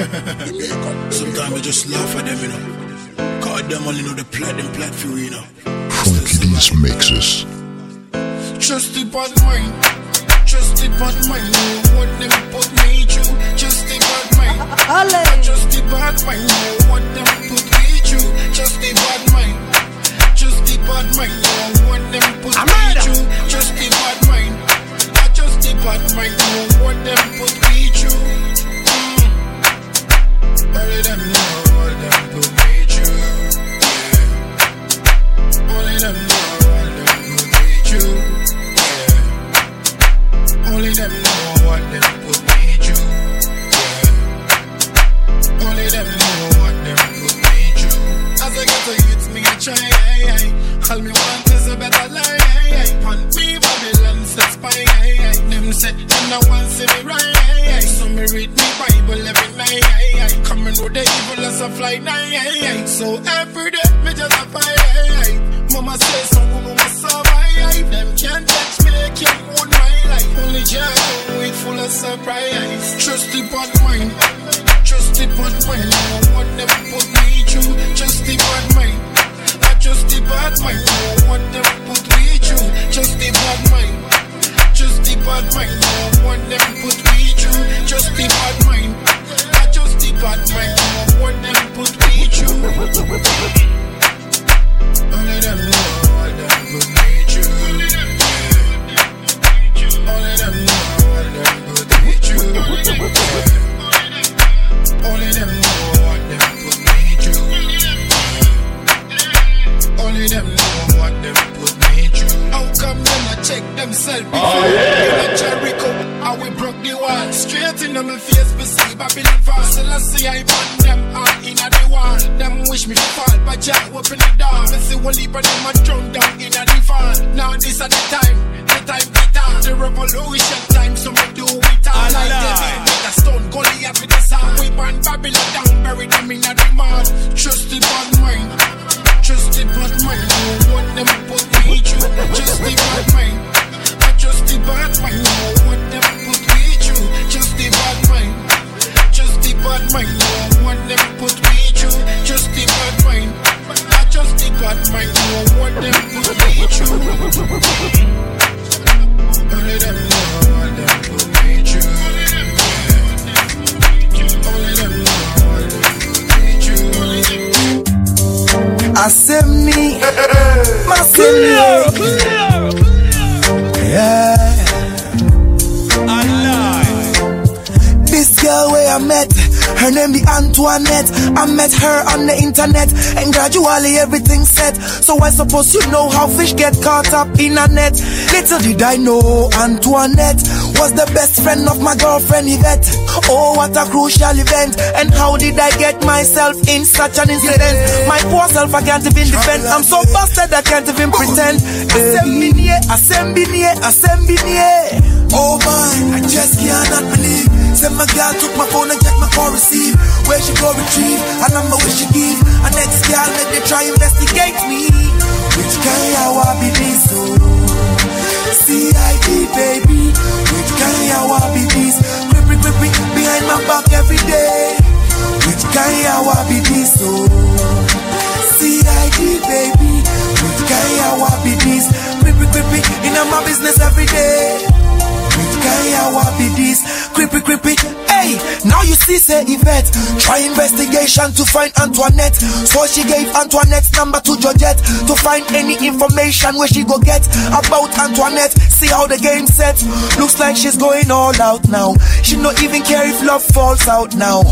Sometimes I just laugh at them, you know. Cause them only know the plot, them plot for you, you know. Frankie Dee's mixes. Trust the bad mind. Trust the bad mind. No one them put me through. Just the bad mind. Just the bad mind. No one them put me through. Just the bad mind. Just the bad mind. No one them put me through. Just the bad mind. Just the bad mind. No one them put me through. Only them know what them put me through. Yeah. Only them know what them put me through. Yeah. Only them know what them put me through. Yeah. Only them know what them put me through. As I get to youth, me a try. All me want is a better life. On me, Babylon says spy. Them say them no want see me right. So me read me Bible every night. Coming with the evil as a fly night. So every day me just a fight. Mama say so, mama survive. Them can't touch me, can't own my life. Only Jah know it full of surprise. Trust the bad mind. Trust bad mind. No one them put me through. Trust the bad mind. I trust the bad mind. One them put me through. Just the bad mind. Just the bad mind. No one them put me through. Just the bad mind. I just the bad mind. No one them put me through. Only them know what them put me through. Only them know what them put me through. Only them know what them put me through. Only them know what them. How come them not check themselves oh, before? In a Jericho, how we broke the wall. Straight in my face, we see Babylon fall. So let's see I burn them all in the wall. Them wish me to fall, but Jah open the door. Me see one leap of them a drown down in the fall. Now this is the time, the time to on. The revolution time, so me do it all. Like David with a stone, Goliath with a sword. We burn Babylon down, bury them in the mud. Trust the bad mind. Trust the bad mind, one them put me through. Just the bad mind, I just the bad mind, no one put me through. Just the bad mind, just the bad mind, no one them put me through. Just the bad mind, I just the bad mind, no one put me through. Only them know what them put me through. Only them know what them put me through. Only them Assembly, Assembly, yeah. Her name be Antoinette. I met her on the internet, and gradually everything set. So I suppose you know how fish get caught up in a net. Little did I know Antoinette was the best friend of my girlfriend Yvette. Oh, what a crucial event! And how did I get myself in such an incident? My poor self, I can't even defend. I'm so busted, I can't even pretend. Assembly, assembly, assembly. Oh my, I just cannot believe. Say my girl took my phone and check my call receive. Where she go retrieve, a number where she give. A next girl, let they try investigate me. Which kind of wa be this? CID baby. Which kind of wa be this? Creepy, creepy, behind my back every day. Which kind of wa be this? CID baby. Which kind of wa be this? Creepy, creepy, in my business every day. Of wa be this? Creepy, creepy. Hey, now you see, say Yvette. Try investigation to find Antoinette. So she gave Antoinette's number to Georgette to find any information where she go get about Antoinette. See how the game set. Looks like she's going all out now. She not even care if love falls out now.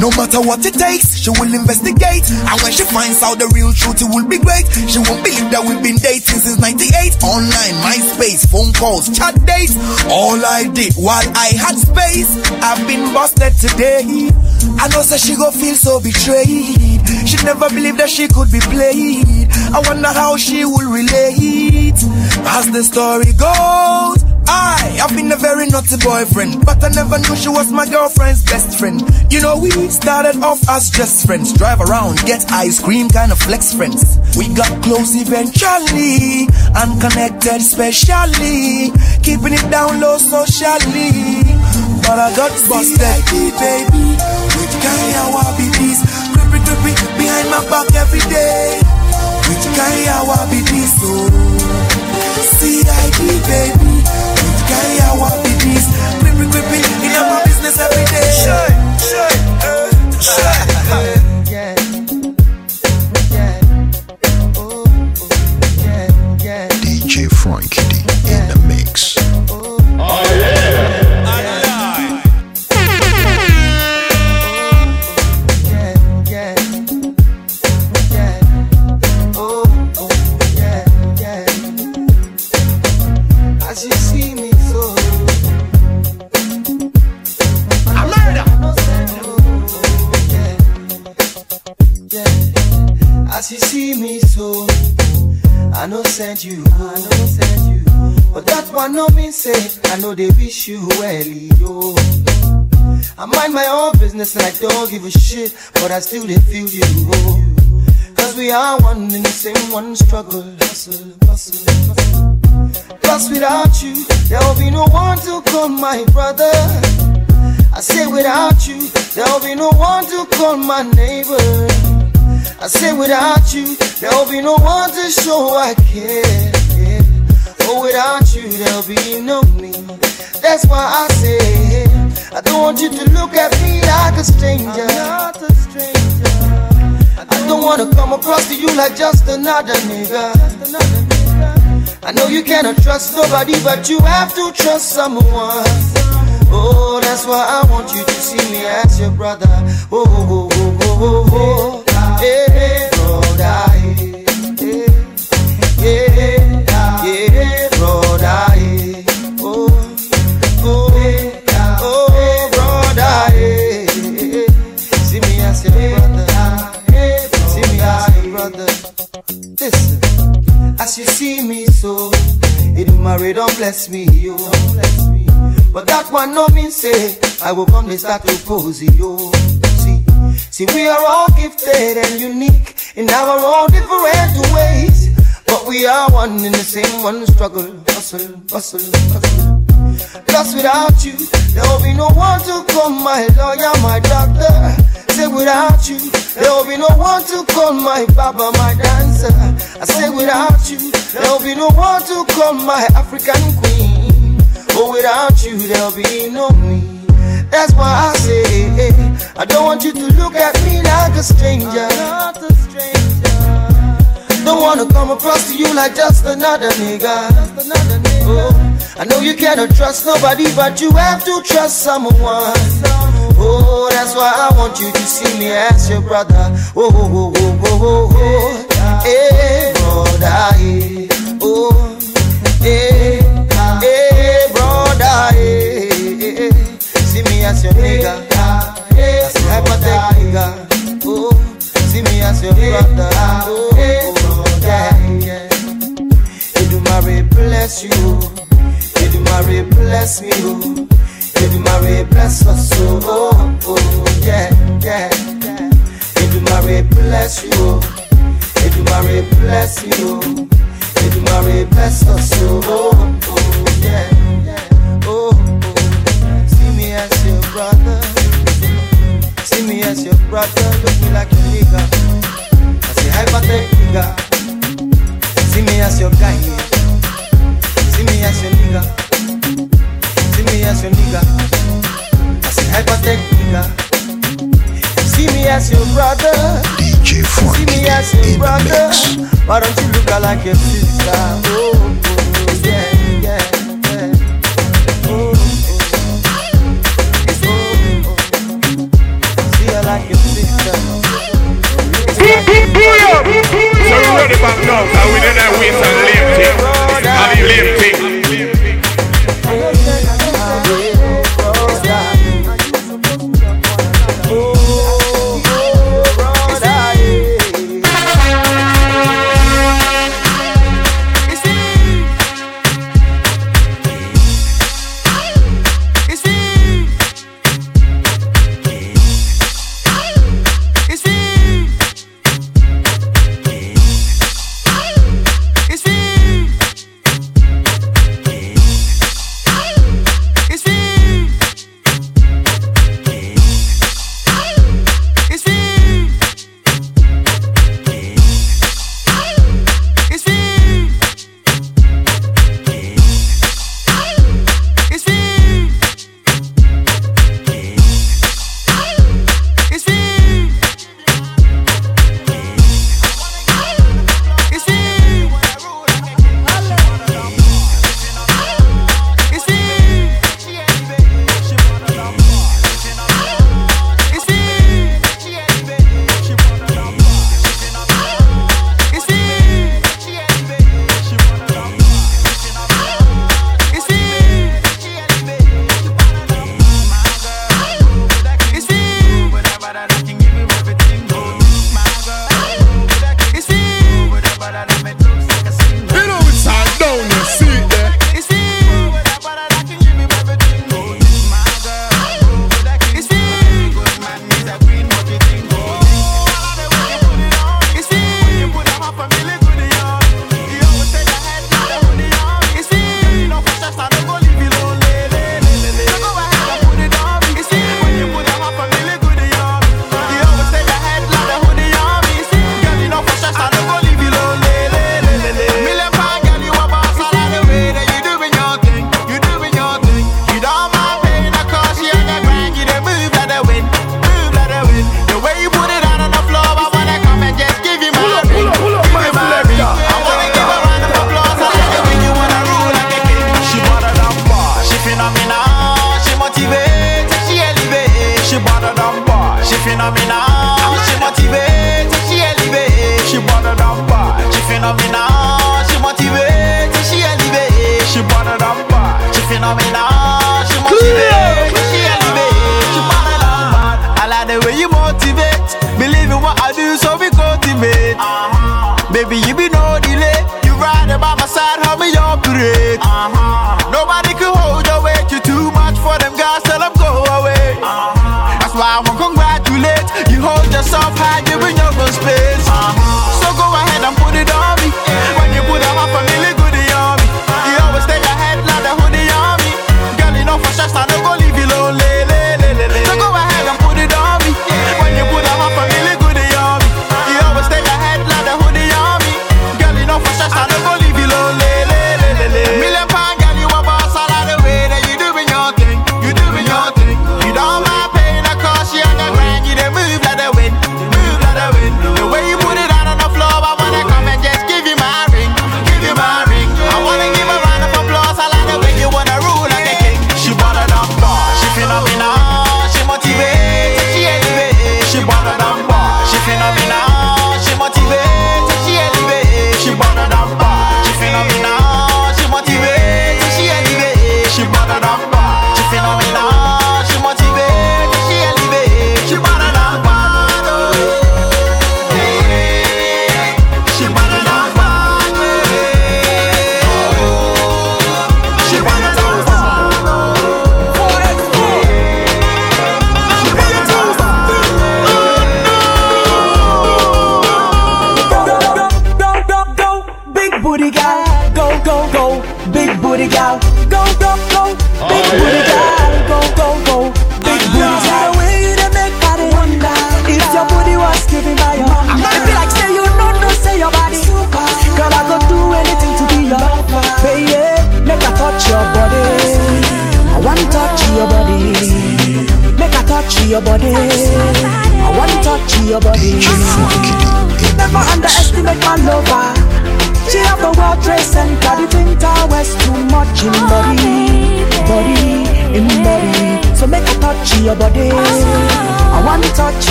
No matter what it takes, she will investigate. And when she finds out the real truth, it will be great. She won't believe that we've been dating since 98. Online, MySpace, phone calls, chat dates. All I while I had space. I've been busted today. I know say she go feel so betrayed. She never believed that she could be played. I wonder how she will relate. As the story goes, I have been a very naughty boyfriend, but I never knew she was my girlfriend's best friend. You know, we started off as just friends, drive around, get ice cream, kind of flex friends. We got close eventually, and connected specially, keeping it down low socially. But I got busted, like baby, with Kaya Wabibis, creepy, creepy, behind my back every day. With Kaya Wabibis, oh, CID, baby this. Creepy, But I still they feel you. Cause we are one in the same one struggle Hustle, without you, there'll be no one to call my brother. I say without you, there'll be no one to call my neighbor. I say without you, there'll be no one to show I care. Oh, without you, there'll be no me. That's why I say, I don't want you to look at me like a stranger. I'm not a stranger. I don't wanna come across to you like just another nigga. I know you cannot trust nobody, but you have to trust someone. Oh, that's why I want you to see me as your brother. Oh, oh, oh, oh, oh, oh. oh. Hey, As you see me so, it marry don't bless me, yo. Bless me. But that one no mean say I will come to start to pose yo. See, see we are all gifted and unique in our own different ways, but we are one in the same one struggle, hustle, hustle, hustle. Plus without you, there will be no one to call my lawyer, my doctor. Say without you, there will be no one to call my baba, my dancer. I say without you, there will be no one to call my African queen. Oh, without you, there'll be no me. That's why I say, I don't want you to look at me like a stranger. not a stranger. Don't wanna come across to you like just another nigga. Just another nigga. Oh, I know you cannot trust nobody, but you have to trust someone. Oh, that's why I want you to see me as your brother. Oh, oh, oh, oh, oh, oh, oh. Hey, brother. Hey. Oh, hey, hey, brother. Hey. See me as your nigga. Oh, oh. Oh, oh. Edumare bless you. Edumare bless me. Oh. Edumare bless us. Oh, oh, oh, yeah, yeah. Edumare bless you. Oh. Edumare bless you. Oh. Edumare bless us. Oh, oh, oh, yeah, yeah. Oh, oh. See me as your brother. See me as your brother. Look me like a nigga. I say hypothetical nigga. See me as your guy. See me as your nigga. See me as your nigga. I say hypothetical nigga. See me as your brother. DJ See me as your in the brother. mix. Why don't you look like your sister? Oh, oh, yeah, yeah, yeah. Oh, oh, oh. See her like your sister. So we ready back now, so we did that with some lame thing.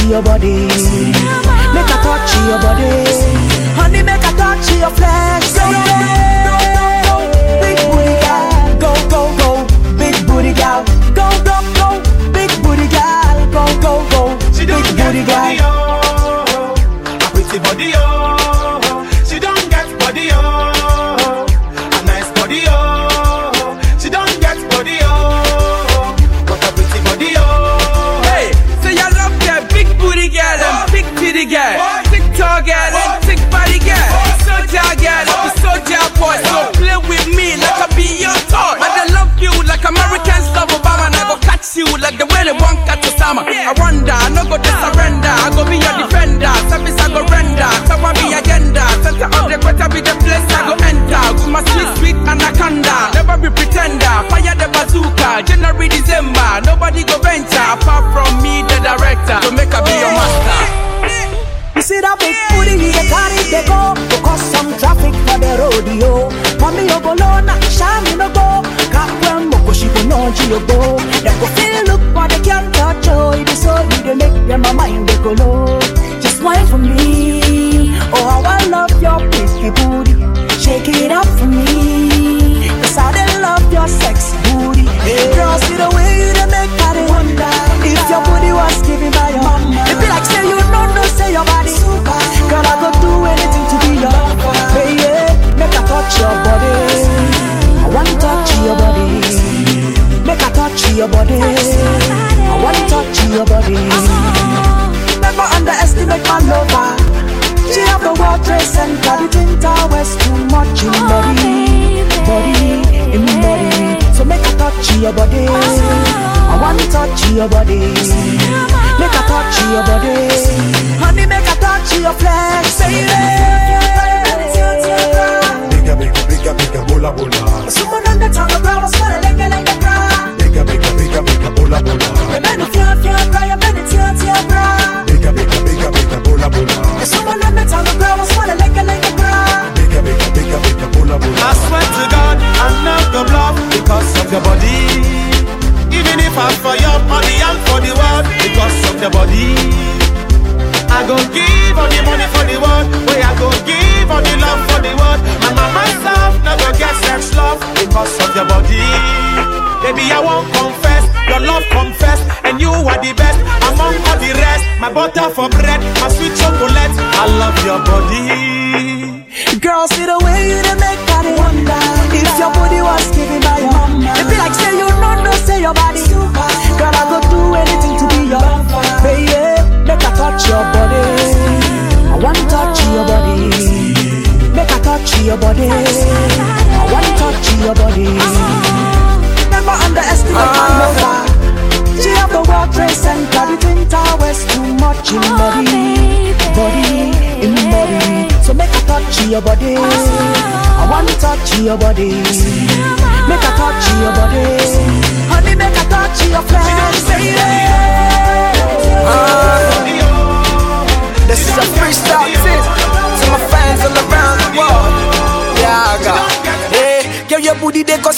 your body. See I wonder, no go to ah. surrender. I go be your ah. defender. Service I go render. Top of the agenda. Center of ah. the quarter, be the place I go enter. With my sweet, sweet anaconda. Never be pretender. Fire the bazooka. January, December. Nobody go venture. Apart from me, the director. So make I be your master. You see that big booty, the car carry they go To cause some traffic for the rodeo Mommy, you go low, not shine, you no go Cap when moko, she go know, she go go go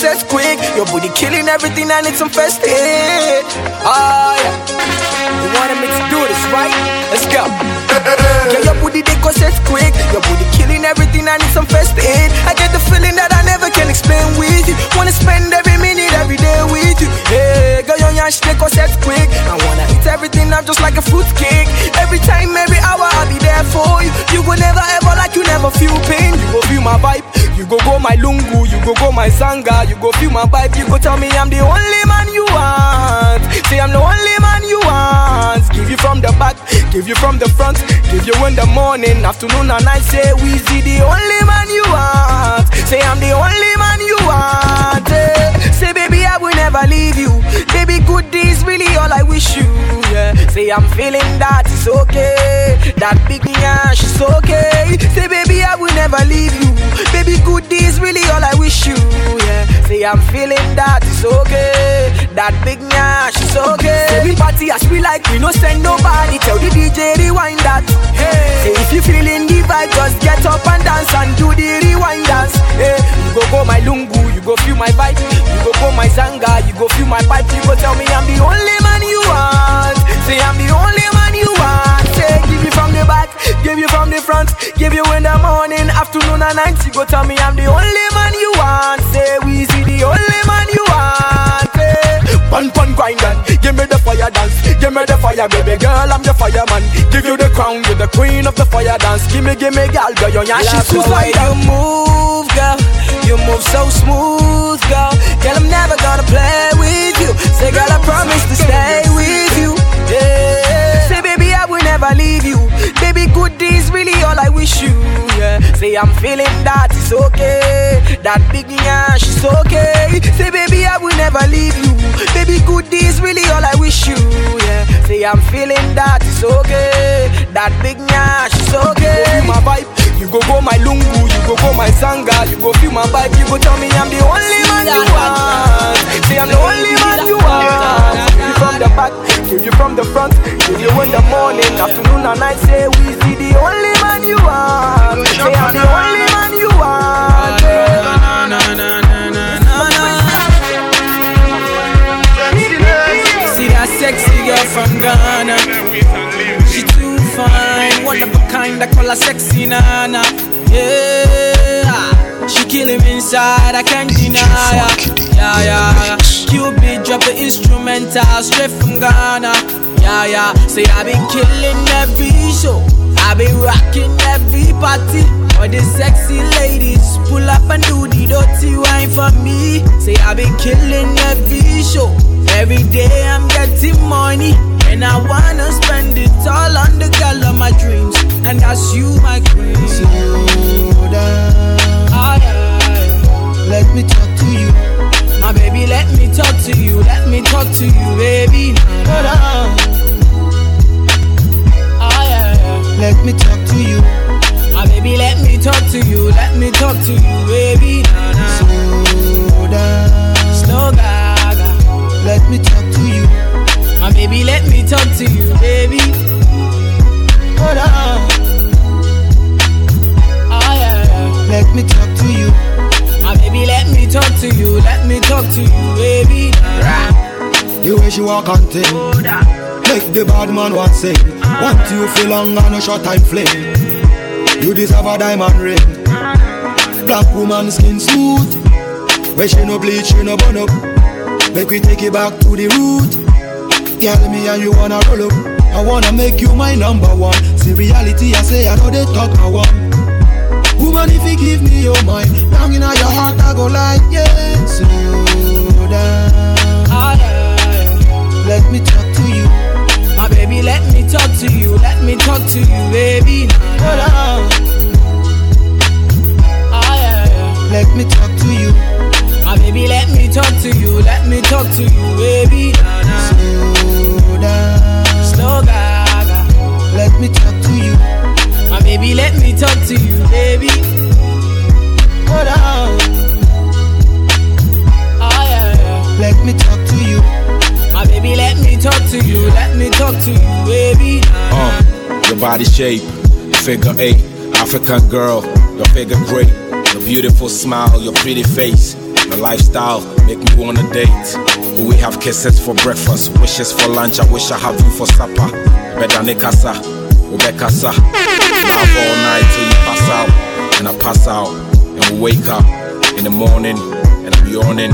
booty they cause it's quick. Your booty killing everything and it's some first hit. Oh ah, yeah, you wanted me to do this, right? Let's go. Girl, your booty they cause it's quick. Your booty killing everything and it's some first hit. I get the feeling that I never can explain with you. Wanna spend every minute, every day with you. Hey, girl, your yash they cause it's quick. I wanna eat everything up just like a fruit cake. Every time, every hour, for you. You go never ever like you never feel pain. You go feel my vibe. You go go my lungu. You go go my zanga. You go feel my vibe. You go tell me I'm the only man you want. Say I'm the only man you want. Give you from the back, give you from the front, give you in the morning, afternoon and night. Say we see the only man you want. Say I'm the only man you want. Never leave you. Baby good is really all I wish you. Yeah. Say I'm feeling that it's okay. That big yash is okay. Say baby I will never leave you. Baby good is really all I wish you. Yeah. Say I'm feeling that it's okay. That big yash is okay. Say we party as we like, we no send nobody. Tell the DJ rewind that. Hey. Say if you feeling the vibe, just get up and dance and do the rewind dance. Hey. You go go my lungu, you go feel my vibe. You go go my zanga, you go feel my pipe. You go tell me I'm the only man you want. Say I'm the only man you want. Say give you from the back, give you from the front, give you in the morning, afternoon and night. You go tell me I'm the only man you want. Say we see the only man you want. Say pun pun grind give me the fire dance, give me the fire, baby girl. I'm the fireman. Give you the crown, you're the queen of the fire dance. Give me, give me, girl, girl, your yash is suicide. You move, girl. You move so smooth, girl. Girl, I'm never gonna play with you. Say, girl, I promise to stay with you. Yeah. Say, baby, I will never leave you. Baby, good is really all I wish you. Yeah. Say, I'm feeling that it's okay. That big yash is okay. Say, baby, I will never leave you. Baby, good is really all I wish you. Yeah. Say, I'm feeling that it's okay. That big yash is okay. My vibe. You go go my lungu, you go go my zanga, you go feel my vibe, you go tell me I'm the only man you want. Say I'm the only man you want. You from the back, give you from the front, give you in the morning, afternoon and night. Say we see the only man you want. Say I'm the only man you want. See that sexy girl from Ghana. She too fine, one of a kind. I call her sexy nana. Yeah, she killing me inside. I can't deny her. Yeah, yeah. Cupid drop the instrumental straight from Ghana. Yeah, yeah. Say I been killing every show. I been rocking every party. All the sexy ladies pull up and do the dirty wine for me. Say I been killing every show. Every day I'm getting money. And I wanna spend it all on the girl of my dreams. And that's you, my queen. Slow down. Aye, aye. Let me talk to you. My baby, let me talk to you. Let me talk to you, baby. Slow down. Aye, aye. Let me talk to you. My baby, let me talk to you. Let me talk to you, baby. Nah, nah. Slow down. Slow gaga. Let me talk to you. My baby, let me talk to you, baby. Down. Aye, oh, aye, aye. Let me talk to you. My baby, let me talk to you. Let me talk to you, baby. The way she walk on thing. Make the bad man want say. Want you feel long on a short time flame. You deserve a diamond ring. Black woman skin smooth. Where she no bleach, she no burn up. Make we take it back to the root. Girl, me and you wanna roll up. I wanna make you my number one. See reality, I say I know they talk I want. Woman, if you give me your mind, down in your heart, I go like, yeah. Slow down. Ah, yeah. Let me talk to you. My baby, let me talk to you. Let me talk to you, baby. Slow down. Yeah, yeah. Let me talk to you. My baby, let me talk to you. Let me talk to you, baby. Nah, nah. Me talk to you. My baby, let me talk to you, baby. Slow down. Ah, yeah, yeah. Let me talk to you. My baby, let me talk to you. Let me talk to you, baby. Uh, your body shape, your figure eight, African girl, your figure great, your beautiful smile, your pretty face, your lifestyle make me wanna date. We have kisses for breakfast, wishes for lunch? I wish I have you for supper. Better casa. Love all night till you pass out, and I pass out, and we wake up in the morning, and I'm yawning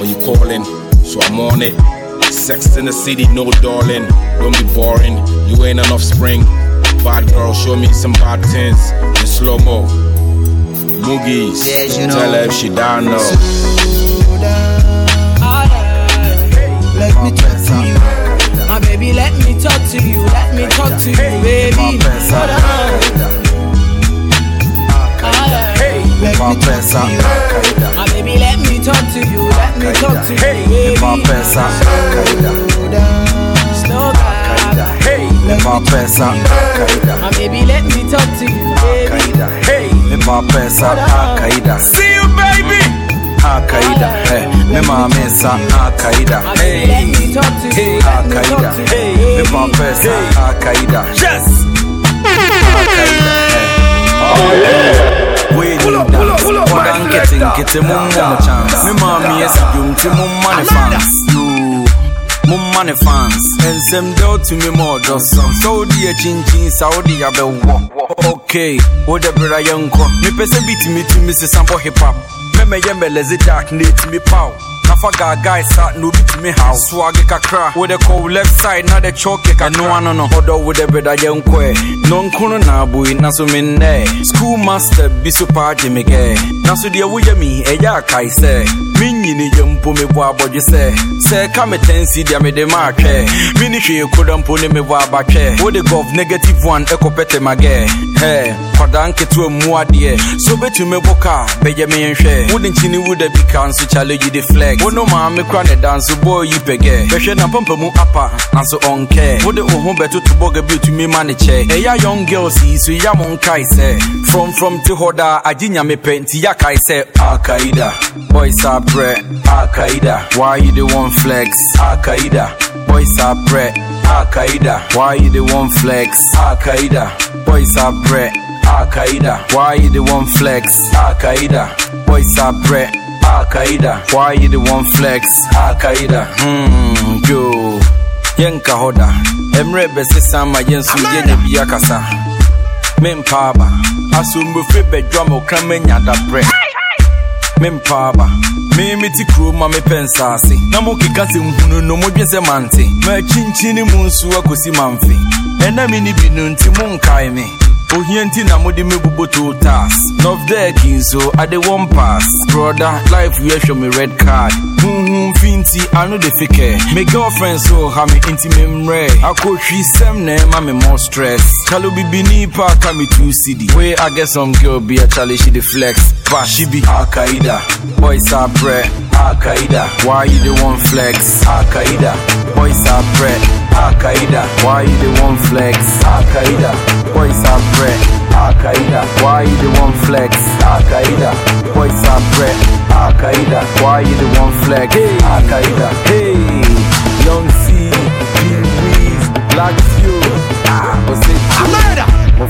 when you calling, so I'm on it. Sex in the city, no darling. Don't be boring. You ain't an offspring. Bad girl, show me some bad things in slow mo. Moogies, Yes, you tell her if she down now. Slow down. Yeah, yeah. Let me talk to you. My baby, let talk to baby. Ah, yeah. Let me talk to you. My baby, let me talk to you. Let me talk to you, baby. Slow down. Slow gaga. Let me talk to you. My baby, let me talk to you, baby. See you, baby. Akaida, eh, me mama sa Akaida, let me talk to you. Let me Akaida, talk to eh, you, me baby. papa sa Akaida, Yes. Akaida, eh. Wait, pull up, pull up, pull up, Oda nkete nkete mu mo chance. Me mama yes dum ti mu money fans. You mu money fans. Ensem do to me more dosom. So di a chinchin Saudi abewo. Okay, wo de bra yenko. Me pese beat me to me se sample hip hop. Me me ye me lazy dark need me pow. Nafa gaga sa no bi to me how. Swag kakra. Wo de call left side na de choke ka no ano no. Odo wo de bra yenko e. No nkono na boy na so me nne. School master bi so pa je me ge. Na so de wo ye mi e ya kai se. Me nyini ye mpo me bo abodwe se. Se ka me tensi dia me de ma hwe. Me ni hwe koda mpo ne me bo abatwe. Wo de gov negative one ekopete mage. Hey, kwada nketu mu ade. So betu me boka beye me nhwe. Wo de nchini wo de bika nso challenge you the flex. Wo no ma me kra ne dance boy yi pege. Behwe na pampa mu apa nanso onke. Wo de wo ho beto to boga bi to me ma ne che. Eya young girls yi so ya mon kai se. From from to hoda ajinya me penti ya kai se. Akaida. Boys are pre. Akaida. Why you the one flex? Akaida. Boys are pre. Akaida. Why you the one flex? Akaida. Boys are pre. Akaida. Why you the one flex? Akaida. Boys are pre. Akaida. Why you the one flex? Akaida. Hmm, yo. Yenka hoda. Emre bese sama yensu yenye biya kasa. Mempaba. Asumbufe bedwa mo kramenya da bre. me me ti kuro ma me pensa ase na mo keka se nhunu no mo dwese mante ma chinchin mu nsu akosi manfe ɛna me ni bi nti mo nkae me ohia nti na mode me buboto tas nofdek nso ade wɔn pass. Broda life wiɛhwɛ me red card. Huhu mfi nti ano de fikɛ me girlfriend so ha me nti memmerɛ akɔhwi sɛm na ɛma me more stress. Kalo bibini pa ka me two cd i get some girl be a chale she dey flex. Be akaida boys are pre akaida why you dey want flex? Akaida boys are akaida why you dey want flex? Akaida boys are pre akaida why you dey want flex? Akaida boys are pre akaida why you dey want flex? Akaida hey. Young c Wee's, black fuel ah. What's it? Amanda. mo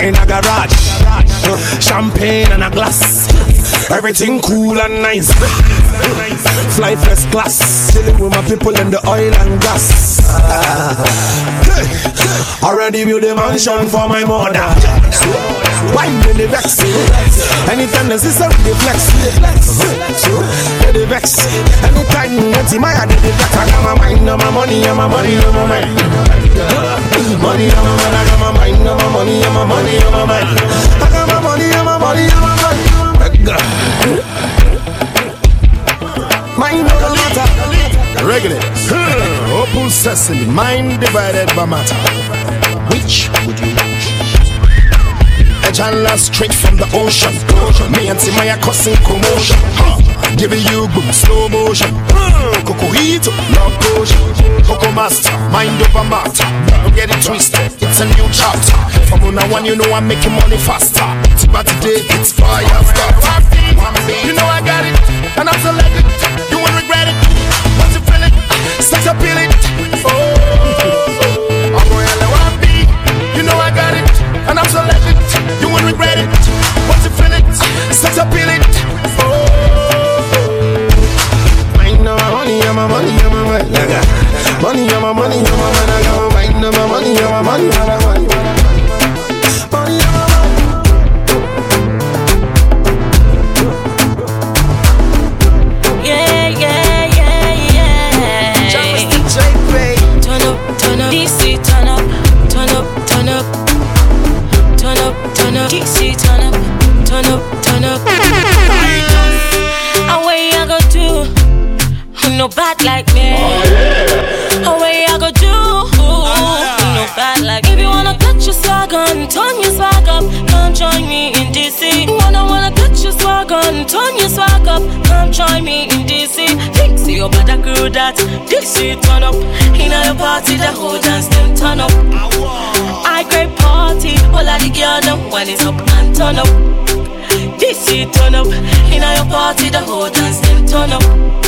in a garage, champagne and a glass. Everything cool and nice. Fly first class, chilling with my people in the oil and gas. Already built a mansion for my mother. Wine in the vex. Anytime the sister with the flex. They the vex. Anytime you see my head, they vex. I got my mind on my money, and my money on my mind. Money on my mind, I got my mind on my money, and my money on my mind. Sesame, mind divided by matter. Which would you know? A chandler straight from the ocean. Me and Timaya causing commotion. Giving you boom slow motion. Mm, Coco heat, love potion. Coco master, mind over matter. Don't get it twisted, it's a new chapter. From now one, you know I'm making money faster. But today, it's fire starter. You know I got it, and I'm it. You won't regret it. Sex appeal it. Oh, oh, oh. I'm royal, I want be. You know I got it, and I'm so it. You won't regret it. You feel it, sex appeal it. Oh, Mind on my money, on my money, on my money. Money on my money, on my money. Got my mind on my money, on my money, on my money. Money no bad like me. Away I go do, oh, no bad like. If you wanna cut your swag on, turn your swag up, come join me in DC. Wanna wanna cut your swag on, turn your swag up, come join me in DC. Think see your better crew that DC turn up. In your party, the whole dance them turn up. I great party, all of the girls them when it's up and turn up. DC turn up, in your party, the whole dance them turn up.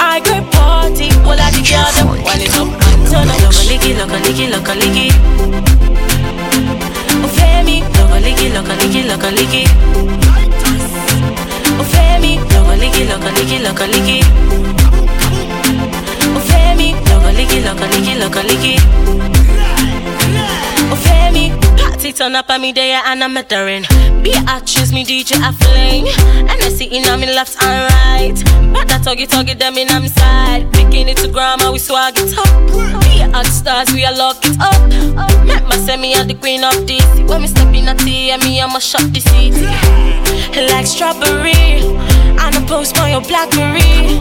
I great party, all of the girls them when it's up and turn up. Look a licky, look a licky, look a licky. Oh, Femi, look a licky, look a licky, look a licky. Oh, Femi, look a licky, look a licky, look a licky. Oh, Femi, look a licky, look a licky, look a licky. Oh, Femi, party turn up on me there and I'm. Be a choose me DJ a fling. And I see in me left and right. But that tuggy tuggy them in me side. Picking it to grandma, we swag it up. Be a stars, we a lock it up. Met my semi and the queen of this. When me step in a tea, and me, I'ma shop the city. Like strawberry. And I post on your blackberry.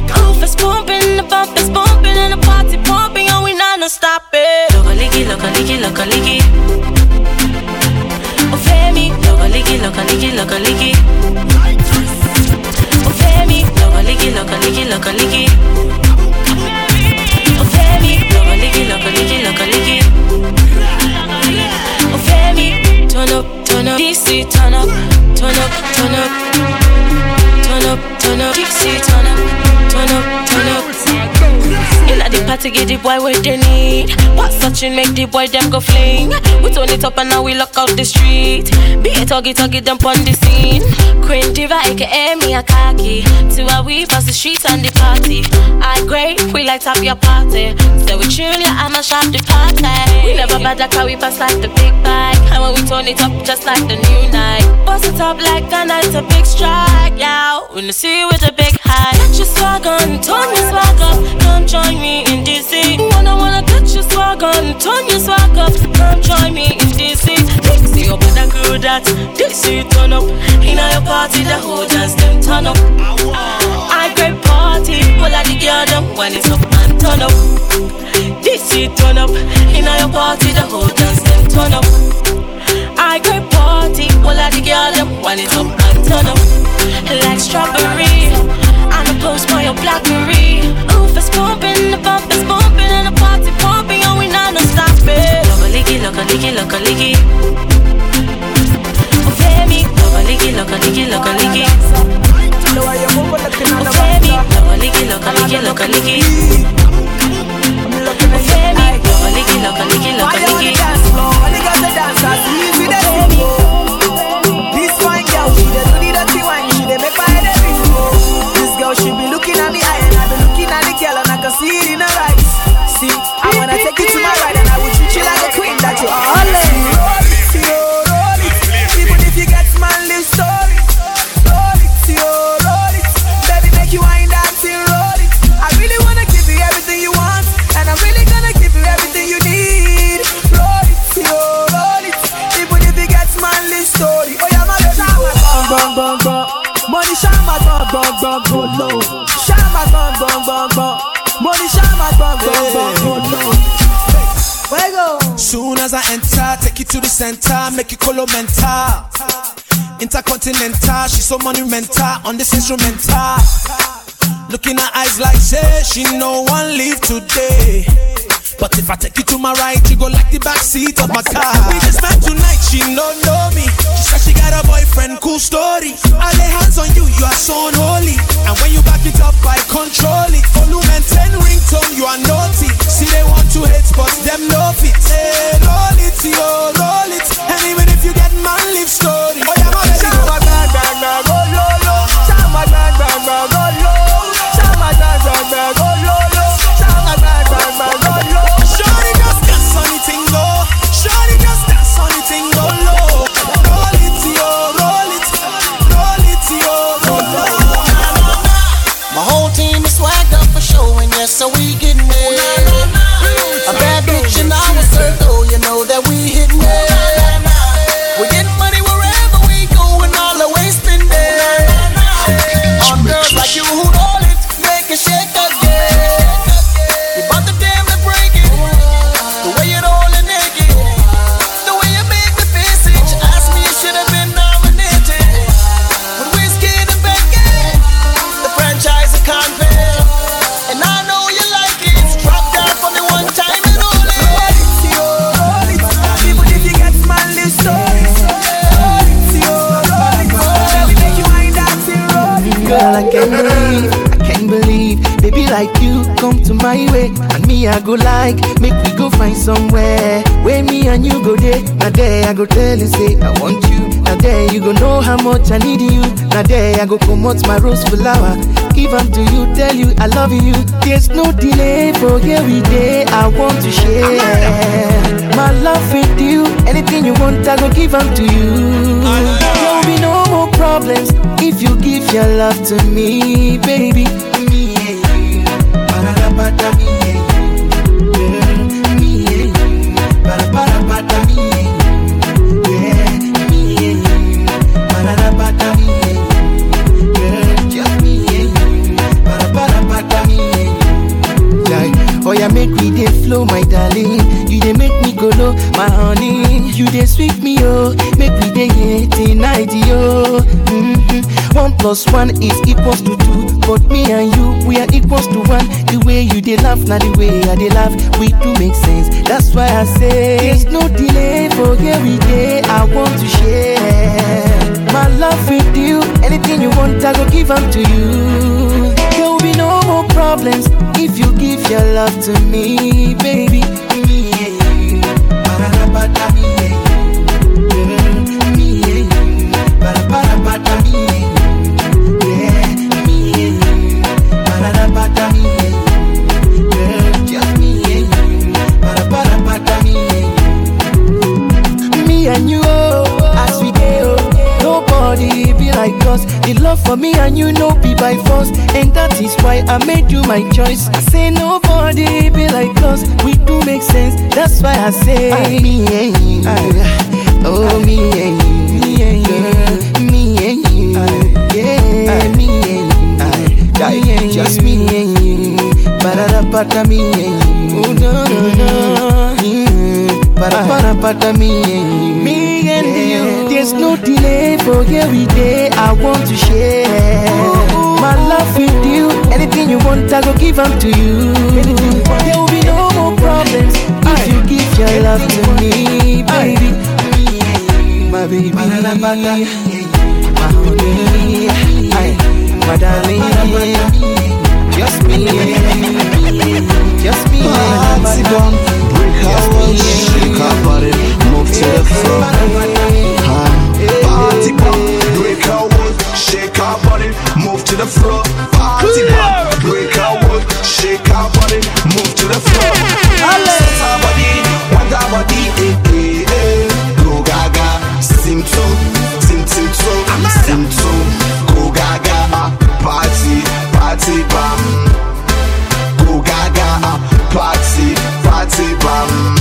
Give the boy what they need. What's such and make the boy them go fling? We turn it up and now we lock out the street. Be a tuggy tuggy them on the scene. Queen Diva, aka me a. To a we pass the streets and the party. I great, we light up your party. So we chill, yeah, I'ma shop the party. We never bad like how we pass like the big bike. And when we turn it up, just like the new night. Bust it up like a night, a big strike, yeah. When you see you with a big high, get your swag on, turn your swag up. Come join me in Wanna wanna get your swag on, turn your swag up. Come join me in DC. Dixie up with a crew that DC turn up. In your party, the whole dance them turn up. I great party, all of the girl them when it's up and turn up. DC turn up. In your party, the whole dance them turn up. I great party, all of the girl them when it's up and turn up. Like strawberry, I'm a post for your blackberry. Oof, it's pumping, the bump is bumping, and the party pumping, and oh, we not no stop it. Look a licky, look a licky, look a licky. Oh, look a licky, look a licky, look a licky. Oh, Femi, look a licky, look a licky, look a licky. Oh, Femi, look a licky, look Soon as I enter, take you to the center, make you color mental. Intercontinental, she's so monumental on this instrumental. Look in her eyes like say she no one leave today. But if I take you to my right, you go like the back seat of my car. We just met tonight, she no know me. She said she got a boyfriend, cool story. I lay hands on you, you are so unholy. And when you back it up, I control it. Volume and 10 ringtone, you are naughty. See they want to hate, but them no fit. Hey, roll it, yo, roll it. And even if you get man, live story. I go like, make we go find somewhere where me and you go there. Now there I go tell you say I want you. Now there you go know how much I need you. Now there I go out my rose flower, Give give 'em to you, tell you I love you. There's no delay for every day I want to share my love with you. Anything you want I go give give 'em to you. There'll be no more problems if you give your love to me, baby. Oh yeah, make me dey flow, my darling. You dey make me go low, my honey. You dey sweet me, oh. Make me dey here tonight, yo. Mm-hmm. One plus one is equals to two, but me and you we are equals to one. The way you dey laugh, now the way I dey laugh, we do make sense. That's why I say there's no delay for every day. I want to share my love with you. Anything you want, I go give 'em to you. There will be no more problems if you give your love to me, baby. Me and you, oh, as we go, nobody like us. The love for me and you no be by force, and that is why I made you my choice. I say nobody be like us. We do make sense. That's why I say me and you, oh me and you, me and you, me and you, yeah, me and you, me and just me and you, ba-da-da-ba-da, me and you, oh no no no. Mm, Ba-da-ba-da-ba-da, me and you. Me and you. There's no delay for every day. I want to share my love with you. Anything you want, I go give 'em to you. There will be no more problems if you give your love to me, baby. My baby, my honey, my darling. Just me, just me, Party bomb, break walls, shake our body, move to the floor. Party bomb, break our walls, shake our body, move to the floor. Party bomb, break our walls, shake our body, move to the floor. Set our body, want our body, eh, eh, eh. Go gaga, sing to, sing, sing to, sing to, go gaga, ah. party, party bomb. Go gaga, ah. party, party bam.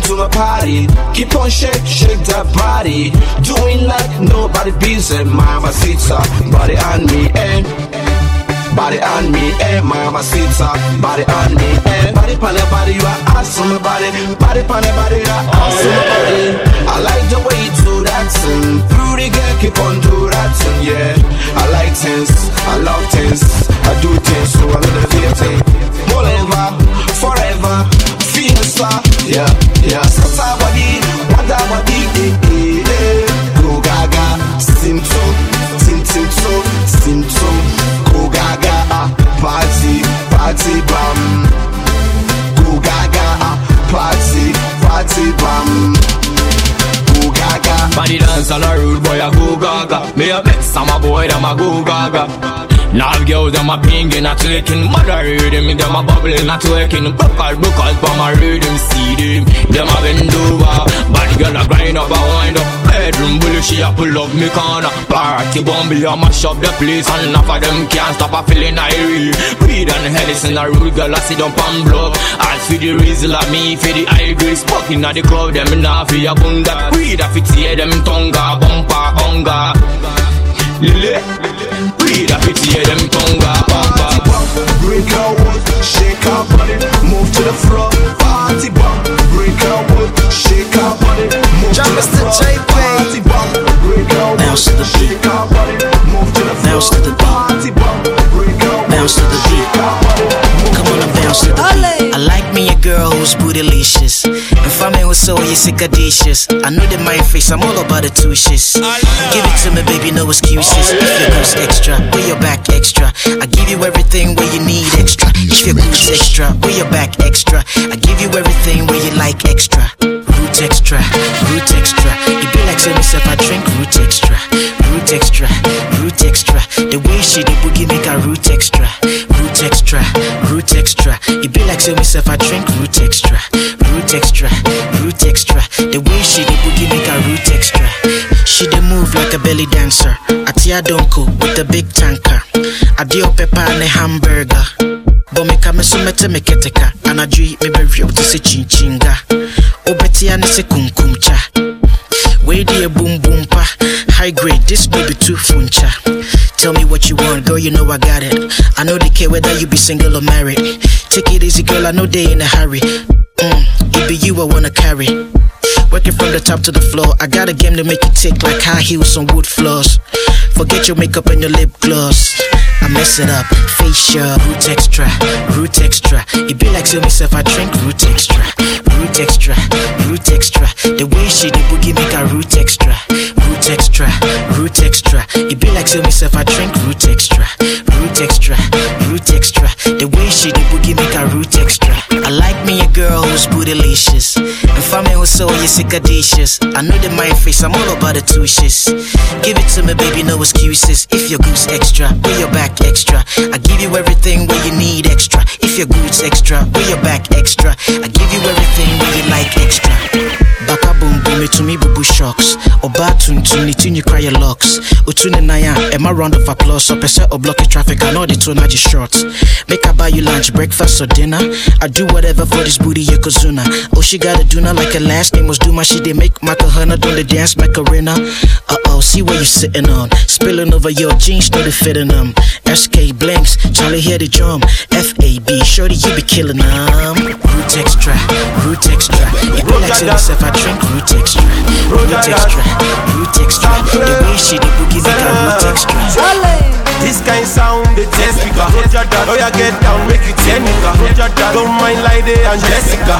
Pretty to my party. Keep on shake, shake that body. Doing like nobody beats it. Mama sits body on me, eh? Body on me, eh, mama sita Body on me, eh Body the body, you are awesome body Body the body, you are awesome body I like the way you do that thing Pretty girl, keep on do that thing, yeah I like things, I love things I do things, so I love the thing Forever, Bet some a boy, them a go gaga. Now girls, them a pinging, a twerking Mother rhythm, them a bubbling, a twerking Buckle, buckle, for my rhythm See them, them a bend over. Bad girl a grind up, a wind up. Bedroom bully, she a pull up me corner. Party bumble, a mash up the place. And enough of them can't stop a feeling irie Weed and Hellis in a rude girl, I sit down pan block. As for the reason of me, for the high grade Smoking at the club, them for a bunda. Weed a fit tear them tonga, bumper, hunger Lily, weed a fit tear them tonga, bumper Break out shake our body, move to the front. Party bump, break out shake our body, move to the front. Party bump, break out Bounce to the beat. shake our body, move to the. Bounce to the beat. Party bump, break out Bounce to the beat. shake our body, move Come on bounce to the beat. Girl who's bootylicious. And me who's so you sickadicious. I know that my face, I'm all about the shits. Give it to me, baby, no excuses. If your goose extra, wear your back extra. I give you everything where you need extra. If your goose extra, wear your back extra. I give you everything where you like extra. Root extra, root extra. It be like say myself, I drink root extra. Root extra, root extra. The way she the boogie make a root extra. Root extra, root extra. It be like say myself, I drink root extra. Root extra, root extra. The way she the boogie make a root extra. She dey move like a belly dancer. Atia Donko with a big tanker. Adio pepper and a hamburger. But me come so mete me keteka. And I dream me be real to say chinchinga. Obetia oh, ne se kumkum cha. Way dear boom boom pa. High grade, this baby too funcha. Tell me what you want, girl, you know I got it. I know they care whether you be single or married. Take it easy, girl, I know they in a hurry. Mm, it be you I wanna carry. Working from the top to the floor. I got a game to make you tick like high heels on wood floors. Forget your makeup and your lip gloss. I mess it up, facial, root extra, root extra. It be like say myself, I drink root extra, root extra, root extra. The way she the boogie make a root extra, root extra, root extra. It be like say myself, I drink root extra, root extra, root extra. The way she the boogie make a root extra. I like me a girl who's bootylicious. And for me who's so you sickadicious. I know that my face, I'm all about the shits. Give it to me, baby, no excuses. If your goose extra, wear your back extra. I give you everything where you need extra. If your goose extra, wear your back extra. I give you everything where you like extra. Baka boom boom, it to me boo shocks. Oba tun tun, it you cry your locks. Utune naya, am a round of applause. Or block the traffic, I know the two naji shorts. Make I buy you lunch, breakfast or dinner. I do whatever for this booty, yokozuna. Oh, she got a duna like her last name was Duma. She did make Macarena do the dance Macarena. Uh oh, see where you sitting on. Spilling over your jeans, know they fitting them. SK blinks, Charlie hear the drum. FAB, shorty, you be killing them. Root extra, root extra. It be like myself, I drink root extra. Root extra, root extra. The way she the boogie make a root extra. This kind sound, the test speaker. Oh yeah, get down, make it technical. Don't mind Lady and Jessica.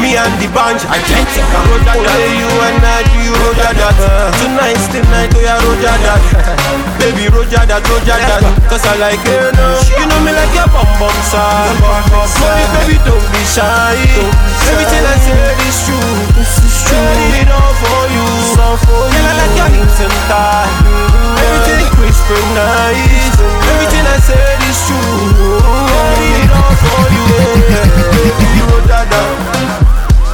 Me and the band identical. Only you and I do you Roger that. Tonight's the night, oh yeah, Roger that. Baby, Roger that, Roger that. Cause I like it, no. You know me like a bum bum side. Money, baby, don't be shy. Everything I say is true. Ready it all for you. Girl, I like your hips and thigh. Everything crisp nice. Everything I said is true. Ready it all for you. Yeah. Roger that.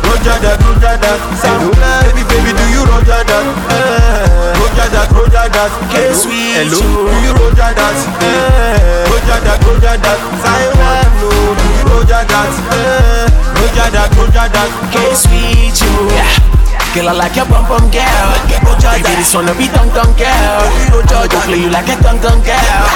Roger that, Roger that. Say, baby, baby, do you Roger that? Eh. Roger Roger that. K-Sweet. Hello, you that? Eh. That, Roger that. Say, one, no, Roger that? Eh. Roger that, Roger that. K-Sweet, you. Girl, I like your bum bum girl. Baby, this wanna be dun dun girl. Don't judge, I play you like a dun dun girl.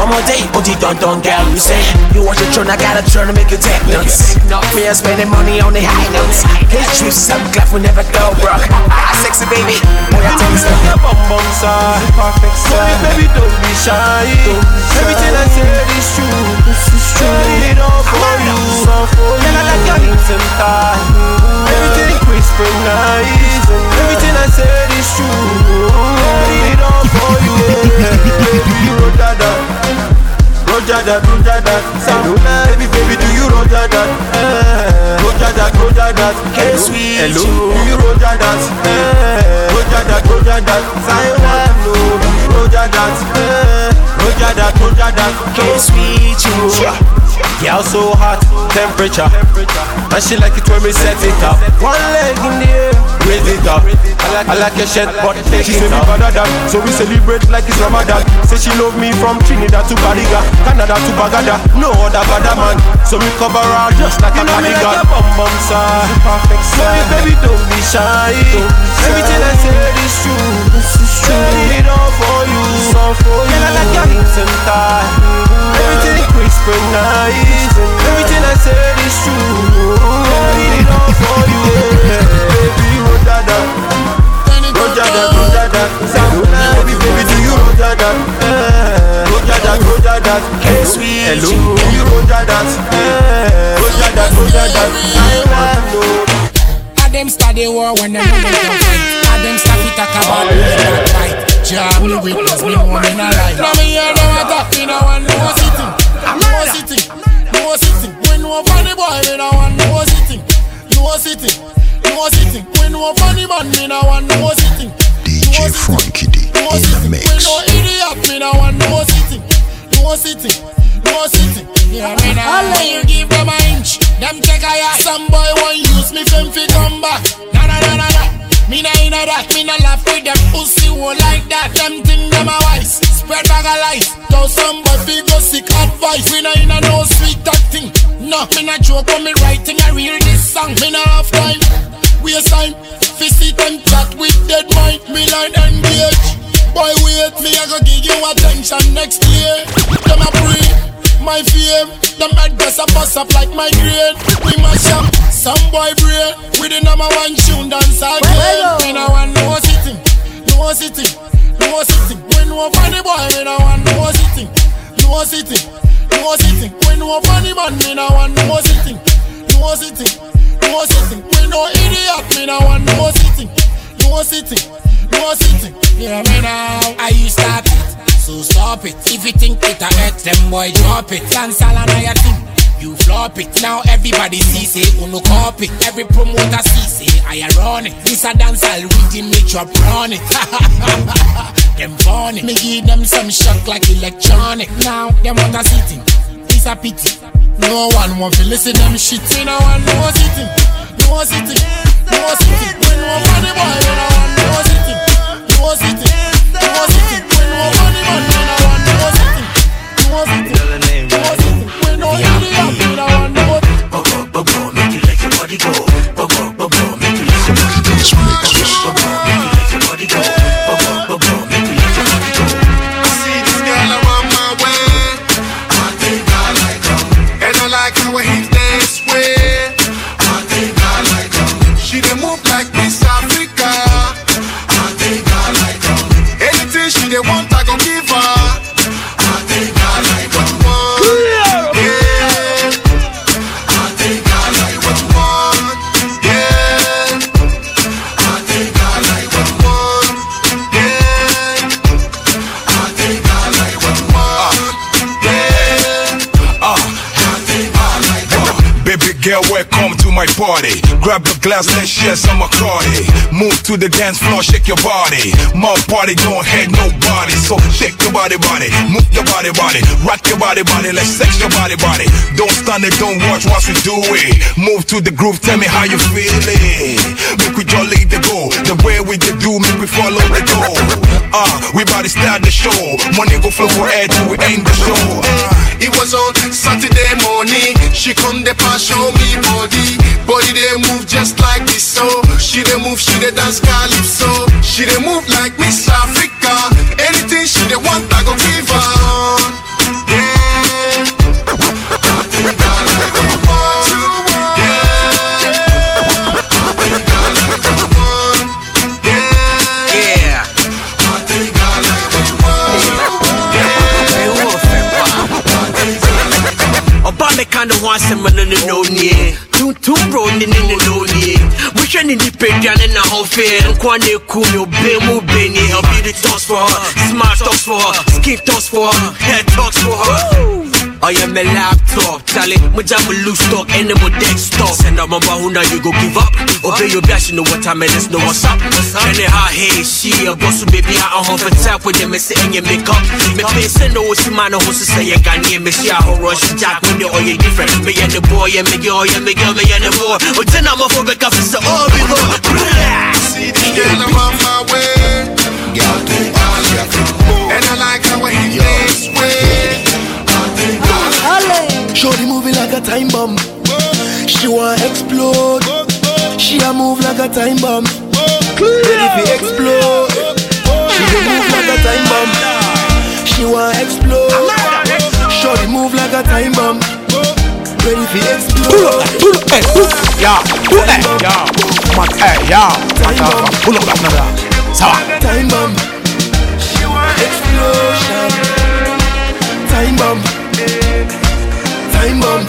I'm on date, oh, the dun dun girl. You say you want your turn, I got a turn to make you take notes. Not me, I'm spending money on the high notes. His juice, I'm glad we never go broke. Ah, sexy baby, boy, I you something. Your bum bum side, perfect side. Baby, don't be shy. Everything I said is true. This is true. It all for you. Girl, I like your hips and thighs. Everything crisp and nice. Everything I said is true. It all for you. Baby, you roger that. Roger that, roger that. Baby, baby, do you roger that? Roger that, roger that. Hey, sweet Hello, do you roger that? Roger that, roger that. That, roger that. Sweet you. Girl so hot, temperature. And she like it when we set it up. One leg in the air, raise it up. I like your shirt, but take She it say me up. better than So we celebrate like it's Ramadan. Say she love me from Trinidad to Bariga Canada to Bagada No other bada man So we cover her just like You a know me like a bum bum side. Perfect Baby, baby, don't be shy. Everything I said is true This is true. It all for you. All for you Girl, I like your hips and thighs Everything crisp and nice Everything I said is true. It all for you. Baby, roger that Roger that, roger that Baby, baby, do you oh, oh, Hey, sweet. Hello, oh, you. I want to know them study war when them make a fight. A them stop it talk about me that fight. Jam me witness me know me not lie. Now me hear them attack me now and no sitting. No sitting. No sitting. When no funny boy me now and no sitting. No sitting. No sitting. When no funny man me now and no sitting. DJ Frankie Dee No in the sitting. When mix. no idiot me now and no sitting. No sitting. No sitting. Yeah, me now. When you give them a inch, them take a yard. Some boy want use me fem fi come back. Na na na na na. Me nah inna that. Me nah laugh with them pussy who like that. Them think them a wise. Spread bag of lies. Though some boy fi go seek advice. We nah inna no sweet that thing. No, me nah joke when me writing a real this song. Me nah have time. Waste time. Fi sit and chat with dead mind. Me line engage. Boy, wait, me I go give you attention next year. Them a pray, my fame. Them head dress a bust up like my grade. We mash up some boy brain. We the number one tune dance again. Me no want no sitting, no sitting, no sitting. We no funny boy, me no want no sitting, no sitting, no sitting. We no funny man, me no want no sitting, no sitting, no sitting. We no idiot, me no want no sitting, no sitting. No sitting, yeah me now. I used start it, so stop it. If you think it a hurt, them boy drop it. All on your thing. You flop it, now everybody see say uno copy. Every promoter see say I run it. This a dance I'll read me drop run it. them funny, me give them some shock like electronic. Now them want a sitting, it's a pity. No one want to listen them shit. Me no one no sitting, no sitting, no sitting. We no funny boy, we no want no sitting, no sitting, my party. Grab a glass, let's share some Bacardi. Move to the dance floor, shake your body. My party don't hate nobody, so shake your body, body. Move your body, body. Rock your body, body. Let's sex your body, body. Don't stand it, don't watch what we do it. Move to the groove, tell me how you feeling. Make we jolly the go. The way we dey do, make we follow the go. Ah, we bout to start the show. Money go flow for air till we end the show. Ah. It was on Saturday morning. She come the pass show me body. Body they move just like this so. She they move, she they dance calypso. She they move like Miss Africa. Anything she they want, I go give her. Yeah. Yeah. Ọba mẹka ne ho asɛm no ne na onie tuntum bro ne ne ne na onie wohwɛ ne nipadua ne na ho fee nkoa na ɛku ne obɛ mu bɛni Her beauty talks for her smart talks for her skin talks for her hair talks for her Oh yeah, my laptop. Muja my loose stock, and my desktop. Send out my who now you go give up. Obey your bash, you know what time it is, know what's up. And then how hey, she a boss, baby, I on for tap with them, say and you make up. Me pay send no what's man, who say you got near me, see how rush jack when you all you different. Me and the boy, and me girl, and me girl, me and the boy. But then I'm a back up, so all. Relax. See the girl, I'm on my way. Girl, take all your And I like how he this way. Shorty moving like a time bomb. She want explode. She a move like a time bomb. Ready for explode. She dey move like a time bomb. She want explode. Shorty move like a time bomb. Ready for explode. Pull up, pull up, hey, pull up, yeah, pull up, hey, yeah, mat, hey, yeah, mat, uh, pull up, that number, sawa. Time bomb. She want explosion. Time bomb. Time bomb.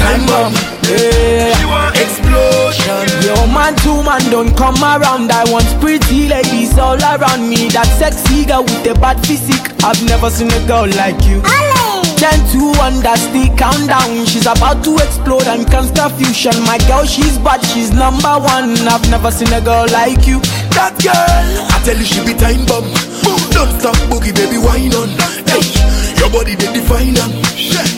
Time bomb. Yeah. Explosion. Yo, man, two man don't come around. I want pretty ladies all around me. That sexy girl with the bad physique. I've never seen a girl like you. Ten to one, that's the countdown. She's about to explode and can't stop fusion. My girl, she's bad, she's number one. I've never seen a girl like you. That girl, I tell you she be time bomb. Don't stop boogie, baby, wine on. Hey, your body they define on.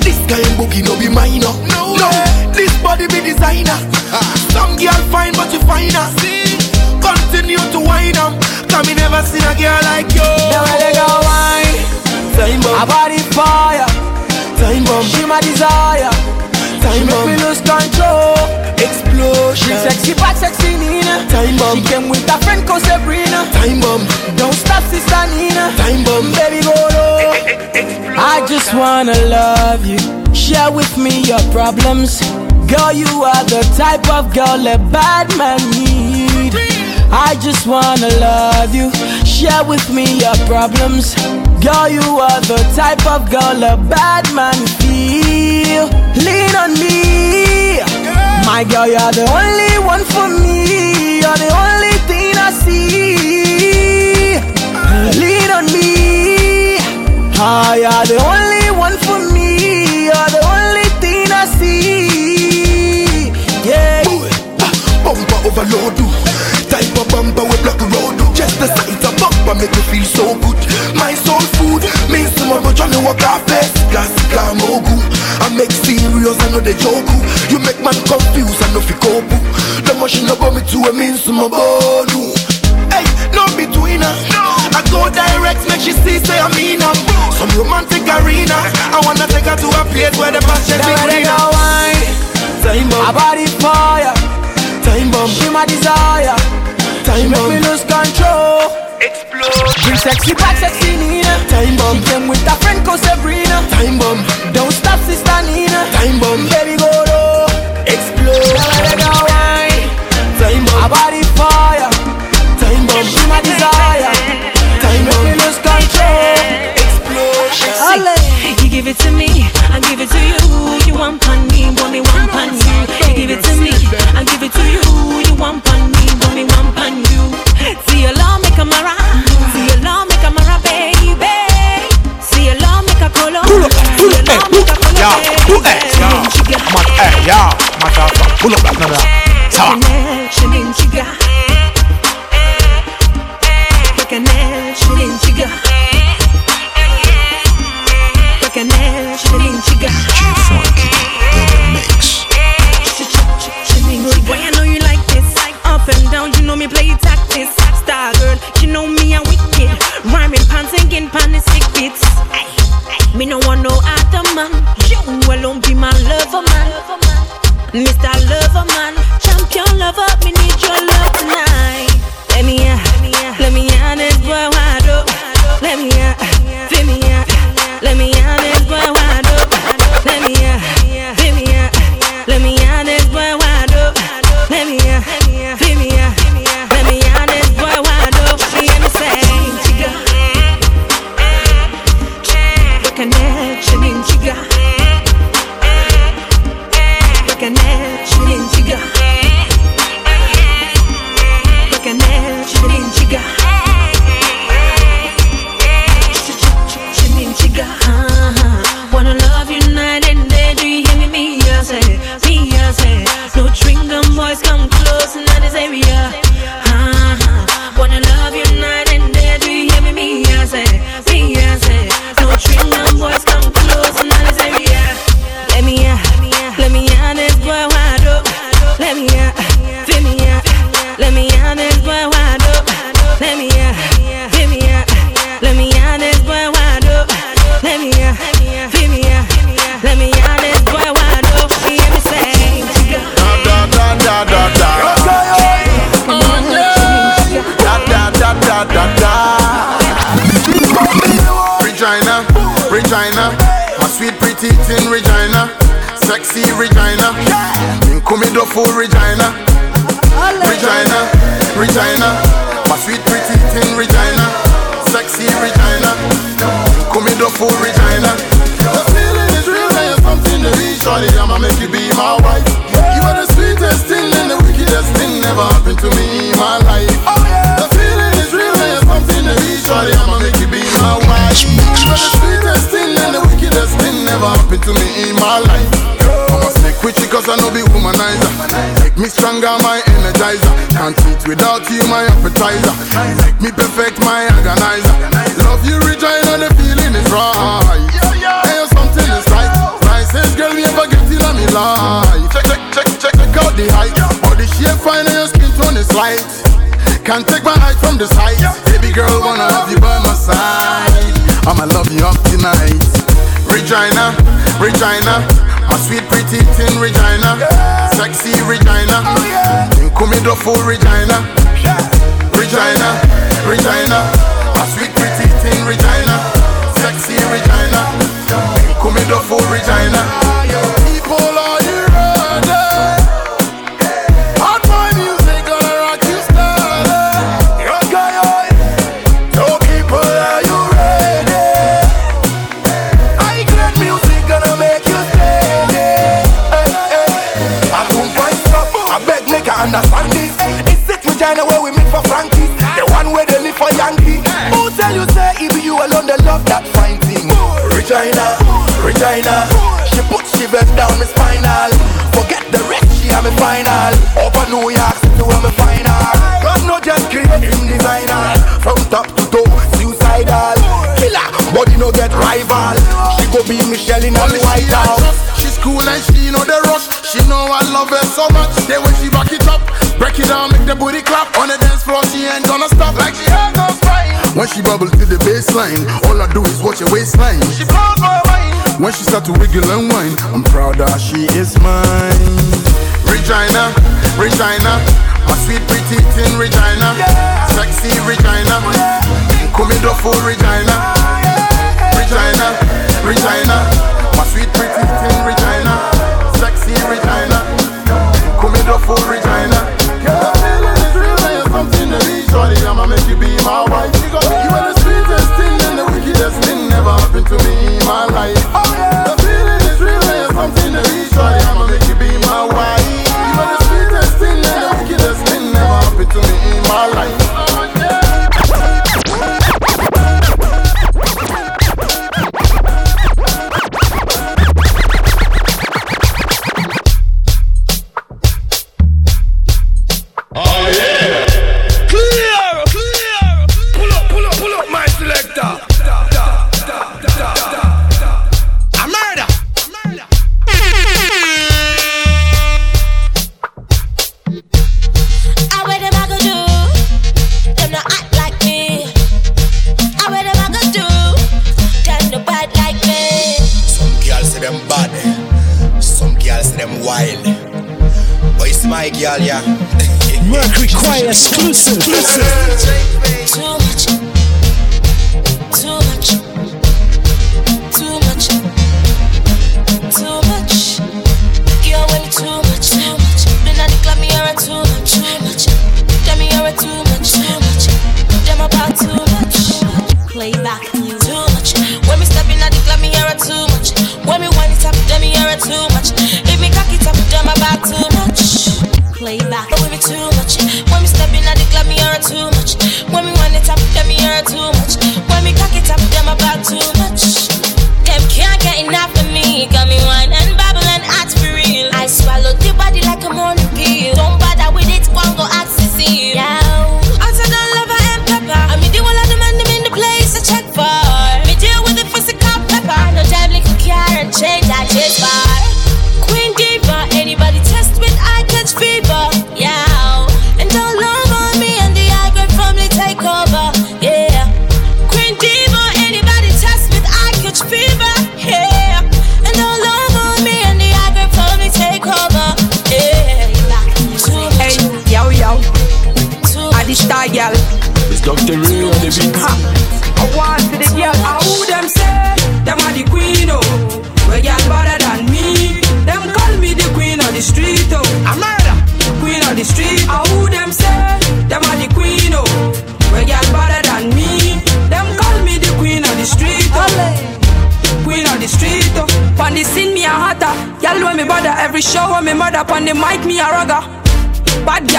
This guy and boogie no be minor. No, no, this body be designer. Ah. Some girl fine, but you finer. Ah. Continue to wine on. Ah. Come me never seen a girl like you. The way they go wine, Time bomb. a body fire. Time bomb. She my desire. Time she make bomb. me lose control. Explosion. She sexy back, sexy Nina. Time bomb. She came with her friend called Sabrina. Time bomb. Don't stop, sister Nina. Time bomb. Baby, go low. I just wanna love you. Share with me your problems. Girl, you are the type of girl a bad man need. I just wanna love you. Share with me your problems. Girl, you are the type of girl a bad man feel. Lean on me. My girl, you're the only one for me. You're the only thing I see. Lean on me. Ah, you're the only one for me. You're the only thing I see. Yeah. Bumper overload. Type of bumper we block road. Just the sight of bumper make me feel so good. My soul food means to my but me walk off face. Gas car mogu. I make serious I know the joke. You make man confused I know fi cope. The machine about me to a means to my bone. Hey, no between us. I go direct, make she see say I mean her. Some romantic arena. I wanna take her to a place where the passion The be way they greener. wine, Time a bomb. body fire. Time bomb. She my desire. Time She make me lose control. Bring sexy back, sexy Nina. Time bomb. She came with her friend called Sabrina. Time bomb. Don't stop, sister Nina. Time bomb. Baby, go low. Explode. The way they go wine, Time a bomb. body fire. Time bomb. She my desire. Time Make me bomb. lose control. Explosion. You give it to me, I give it to you. You want pan me, want me one pan you. You give it to me, I give it to you. You want pan me, want me one pan you. See your love make a mara, see your love make a mara, baby. See your love make a color, Pull up, pull up, hey, pull up, yeah, pull up, yeah, mat, hey, yeah, mat, uh, pull up, that number, Mr. Lover Man, champion lover Regina, my sweet pretty thing Regina, sexy Regina, Nkumi do full Regina, Regina, Regina, my sweet pretty thing Regina, sexy Regina, Nkumi do full Regina. The feeling is real and you're something to be shorty. I'ma make you be my wife. You are the sweetest thing and the wickedest thing never happened to me in my life. Oh, the feeling is real and you're something to be shorty. I'ma make you be my wife. You are the sweetest happened to me in my life. I'ma stick with you cause I know be womanizer. Make me stronger, my energizer. Can't eat without you, my appetizer. Make me perfect, my organizer. Love you, Regina, the feeling is right. You're something is right. Nicest girl we ever get in me life. Check, check, check, check, check out the height. Body shape fine and your skin tone is light. Can't take my eyes from the sight. Baby girl, wanna have you by my side. I'ma love you up tonight. Regina, Regina, my sweet pretty thing Regina, sexy Regina, Nkumi do full Regina, Regina, Regina, my sweet pretty thing Regina, sexy Regina, Nkumi do full Regina. Tell you say be you alone that love that fine thing? Regina, Regina. She put she vest down my spinal. Forget the rest, she have me final. Up a New York City where me final. God no just create him designer. From top to toe, suicidal. Killer, body no get rival. She go be Michelle in the White House. Cool and she know the rush. She know I love her so much. Then when she back it up, break it down, make the booty clap. On the dance floor, she ain't gonna stop like she ain't gonna spine. When she bubble to the baseline, all I do is watch her waistline. She blows my mind. When she start to wiggle and whine, I'm proud that she is mine. Regina, Regina, my sweet pretty thing Regina, sexy Regina, Nkumi do full Regina, Regina, Regina, my sweet pretty thing Sexy Regina, Nkumi do full Regina.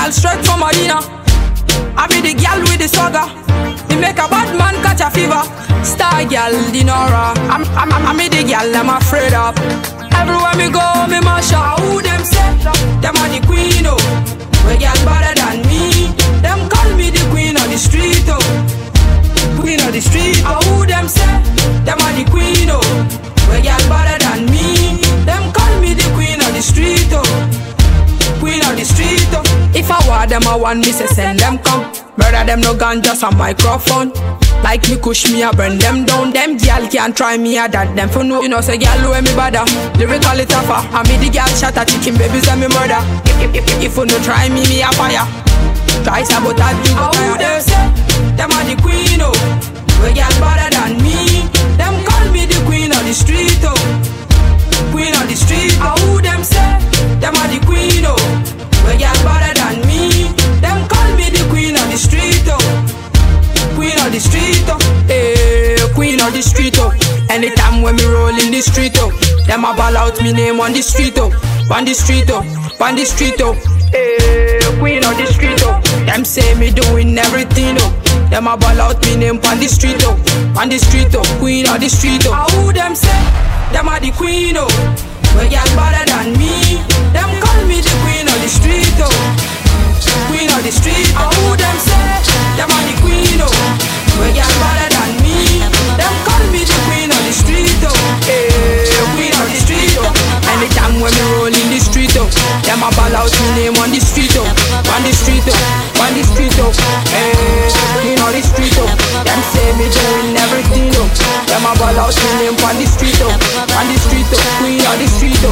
Girl straight from Medina. I be the girl with the swagger. It make a bad man catch a fever. Star girl, Dinora. I'm, I'm, I'm, I'm the girl I'm afraid of. Everywhere me go, me mash up. Who them say? Them are the queen, oh. We girl better than me. Them call me the queen of the street, oh. Queen of the street, oh. Who them say? Them are the queen, oh. We girl better than me. If I want them, I want me to send them come. Murder them no gun, just a microphone. Like me push me, I burn them down. Them gal can't try me, I that them for no. You know, say gal where me bother. Lyrical it tougher. I me the gal shot a chicken babies and me murder. If, if, if, if you no try me, me a fire. Try sabotage you, go who them say? Them are the queen, oh. We gal better than me. Them call me the queen of the street, oh. Queen of the street, oh. Who them say? Them are the queen, oh. We gal better than me. Them call me the queen of the street, oh. Queen of the street, oh. Hey, queen of the street, oh. Anytime when me roll in the street, oh. Them a ball out me name on the street, oh. On the street, oh. On the street, oh. Hey, queen of the street, oh. Them say me doing everything, oh. Them a ball out me name on the street, oh. On the street, oh. Queen of the street, oh. Ah, who them say? Them are the queen, oh. We got better than me. The street, oh. Queen of the street, oh. Who them say? Them are the queen, oh. We got better than me. Them call me the queen of the street, oh. Hey, queen of the street, oh. Anytime when me roll in the street, oh. Them a ball out me name on the street, oh. On the street, oh. On the street, oh. Hey, queen of the street, oh. Them say me doing everything, oh. Them a ball out me name on the street, oh. On the street, oh. Queen of the street, oh.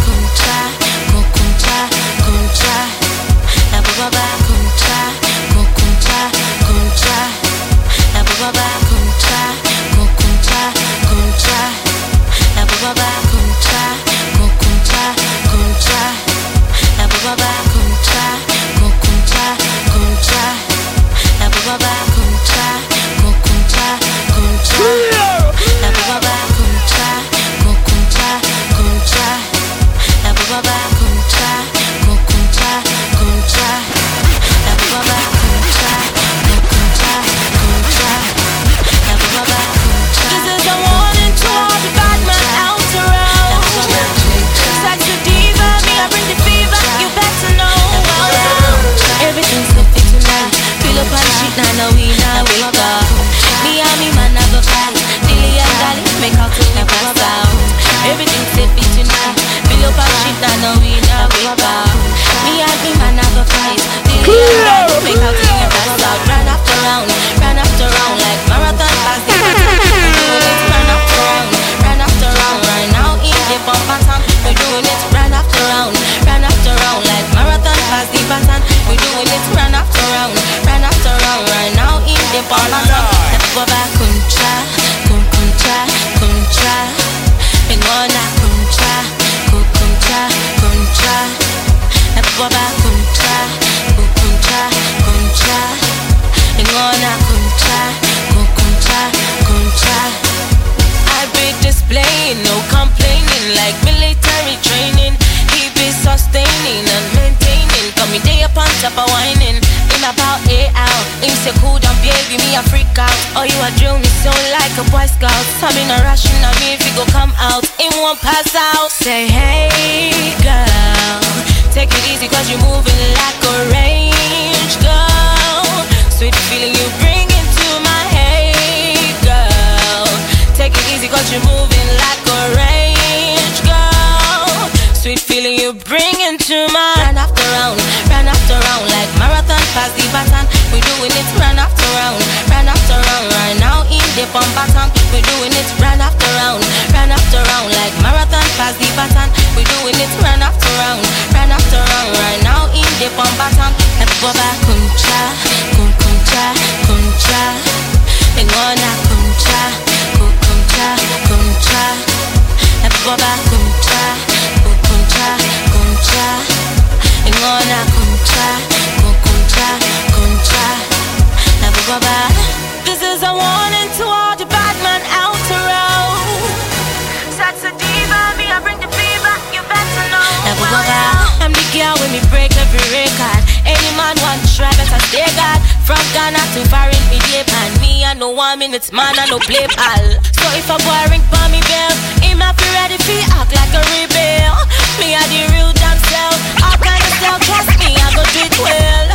minute man, I no play pal. So if a boy ring for me bell, him have to ready fi act like a rebel. Me a the real damn self, all kind of self, trust me, I go do it well.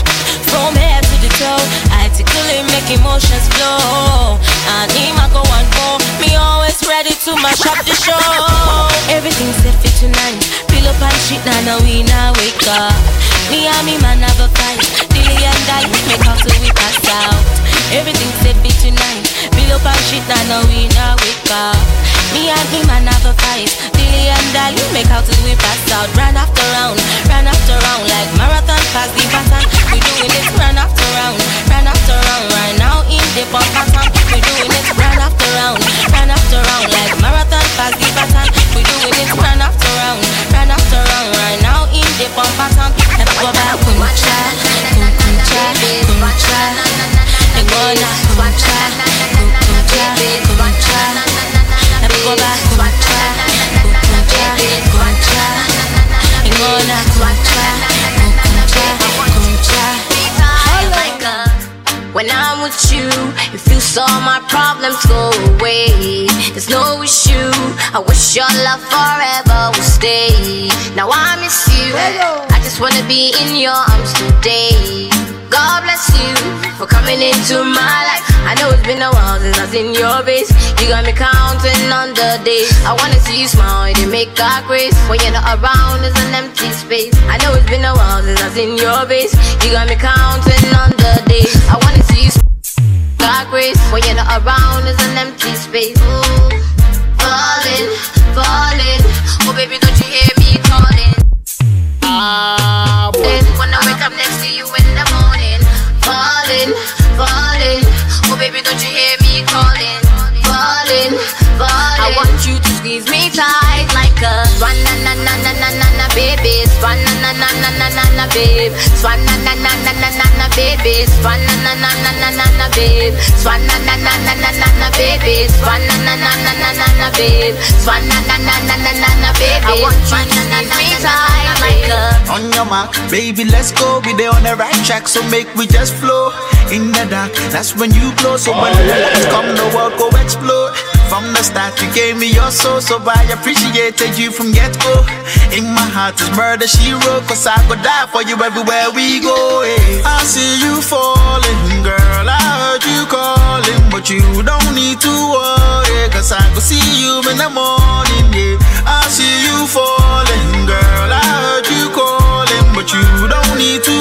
From head to the toe, I tickle him, make emotions flow. And him I go and go, me always ready to mash up the show. Everything set for tonight, fill up and shit, now now we now wake up. Me and me man have a fight, dilly and die, make out till we pass out. Everything set for tonight, up and shit, now now we now wake up. Me and me man have a fight, dilly and die, make out till we pass out. Run after round, run after round, like marathon past the pattern. We doing it run after round, run after round. Right now in the pump pattern, we doing it run after round, run after round, like marathon past the pattern. We doing it run after round, run after round. Right now in the pump pattern, back, kum cha, kum kum cha, kum cha. They gonna kum When I'm with you, it feels all my problems go away. There's no issue. I wish your love forever will stay. Now I miss you. I just wanna be in your arms today. God bless you for coming into my life. I know it's been a while since I've seen your face. You got me counting on the days. I wanna see you smile, they make God grace. When you're not around, there's an empty space. I know it's been a while since I've seen your face. You got me counting on the days. I wanna see you smile, God grace. When you're not around, there's an empty space. Ooh, falling, falling. Oh baby, don't you hear me calling? Ah, boy. When I wake up next to you in the morning, falling, falling. Oh baby, don't you hear me calling? Falling, falling. I want you squeeze me tight like a swan na na na na na na na baby, swan na na na na na na na babe, swan na na na na na na na baby, swan na na na na na na na babe, swan na na na na na na na baby, swan na na na na na na na babe, swan na na na na na na na baby. I want you to squeeze me tight like a On your mark, baby, let's go. Be there on the right track, so make we just flow in the dark. That's when you glow. So when the lights come, the world go explode. From the start, you gave me your soul, so I appreciated you from get go. In my heart is murder, she wrote, cause I could die for you everywhere we go. eh. I see you falling, girl. I heard you calling, but you don't need to worry, cause I could see you in the morning. Yeah, I see you falling, girl. I heard you calling, but you don't need to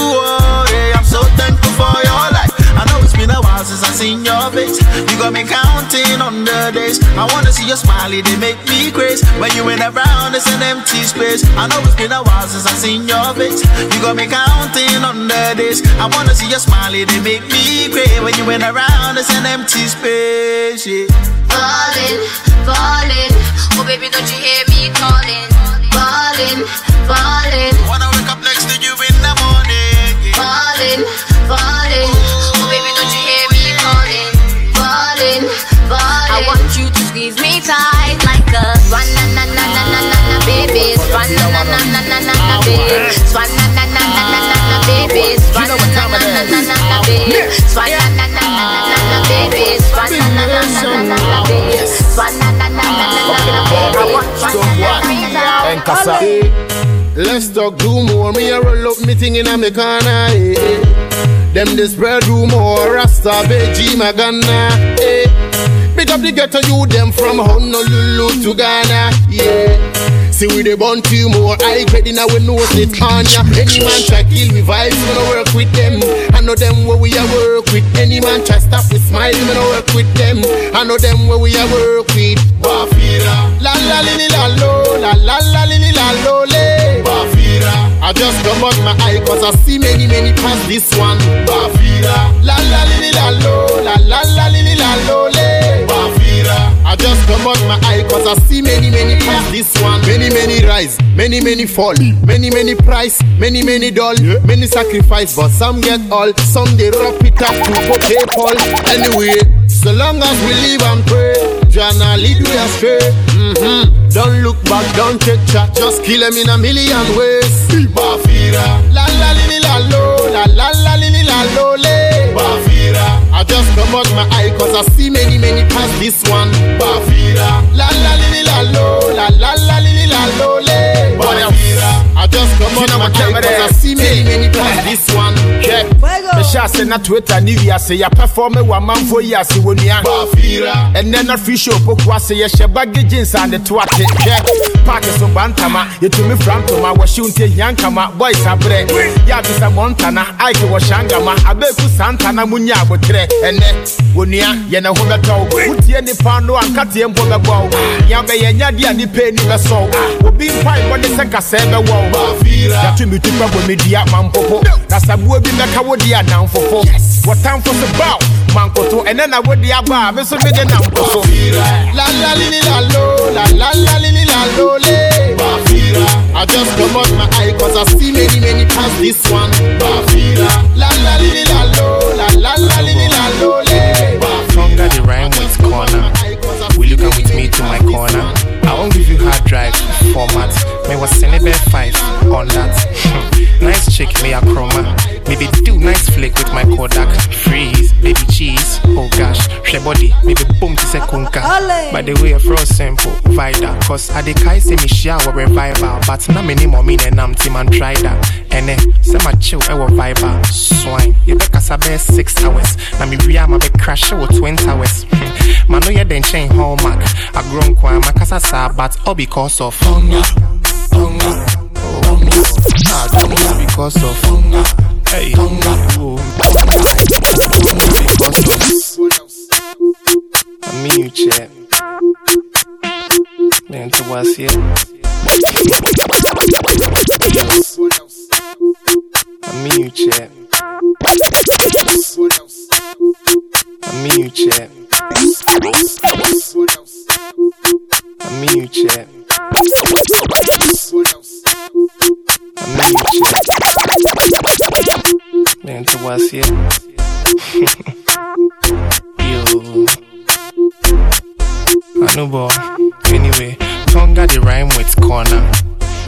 You got me counting on the days. I wanna see your smiley, they make me crazy. When you ain't around, it's an empty space. I know it's been a while since I seen your face. You got me counting on the days. I wanna see your smiley, they make me crazy. When you ain't around, it's an empty space. Yeah. falling, falling. Oh baby, don't you hear me calling? Falling, falling. Wanna wake up next to you in the morning. Yeah. Falling. Tight like a swan na na na na na na na baby, swan na na na na na na na baby, swan na na na na na na na baby, swan na na na na na na na baby, swan na na na na na na na baby, swan na na na na na na na baby, swan na na na na na na na baby. I want you to squeeze me tight. Hey, Let's talk do more. Me a roll up me thing in a me corner. eh, eh. Them the spread rumor. Rasta Beji Magana. Eh. Up the ghetto you them from Honolulu to Ghana. Yeah. See we they born two more. I grade in our nose it on ya. Any man try kill we vibes, we no work with them. I know them where we a work with. Any man try stop we smile, we no work with them. I know them where we a work with. Bafira. La la li li la lo, la la la li li la lo le. Bafira. I just come out my eye cause I see many many past this one. Bafira. La la li li la lo, la la la li li la lo le. Just come out my eye cause I see many many past this one. Many many rise, many many fall, many many price, many many dull, many sacrifice, but some get all. Some they wrap it up to go PayPal. Anyway, so long as we live and pray, Jana lead we astray. Mm-hmm. Don't look back, don't take chat, just kill them in a million ways. La la li la lo, la la la li la lo. I just come out my eye cause I see many, many past this one. Bafira. La la li li la lo, la la la li li la lo le. Bafira. I just come out my eye cause I see many, many past this one. hwɛ mehyɛ ase na twitter ne wiase yɛapɛfɔme wɔ amanfoɔ yi ase wɔ nua ɛnɛ na free show poku ase yɛhyɛ bage jeans a ne to ate hwɛ paake so ba ntama yɛtumi fra ntoma wɔhyew nti ahia nkama boys aberɛ yɛabisa mɔntana aike wɔhyɛ angama abeeku saa ntana mu nya aboterɛ ɛnɛ wɔ nua yɛne ho bɛtɔw wotie nipa no ankateɛ mpo bɛbɔw yɛn bɛyɛ nyade a nipa ani bɛsɔw obi mpaebɔ ne sɛ kasɛɛ bɛwɔw yɛatumi tukpa bɔ medua mampopo kasaboa bi bɛka wo de anamfofo wɔtamfo so baw mankoto ɛnɛ na wode aba a me so mede namkoso La la li li la lo, la la la li li la lo le. Bafira. I just come out my eye cause I see many many past this one. Bafira. La la li li la lo, la la la li li la lo le. Tonga the rhyme with corner. Will you come with me to my corner? I won't give you hard drive format. May was Senebe 5 on that. nice chick, me a chroma. Maybe do nice flick with my Kodak. Freeze, baby cheese. Oh gosh, she body. Maybe boom to say kunka. By the way, fro simple, vida. Cause I the kai say me shower revival. But na many more mean and I'm team and try that. And eh, say my chill, I will vibe Swine, you better sabe six hours. Na me ria ma be crash with 20 hours. Man, no, you then chain hallmark. I grown kwa makasa sa, but all because of hunger. Hunger. Hunger. Ah, because of hunger. Hey. Oh, hunger because of. I mean, you check. Man, to what's here. I mean, you check. What's here. Yo. I know, boy. Anyway, Tonga the rhyme with corner.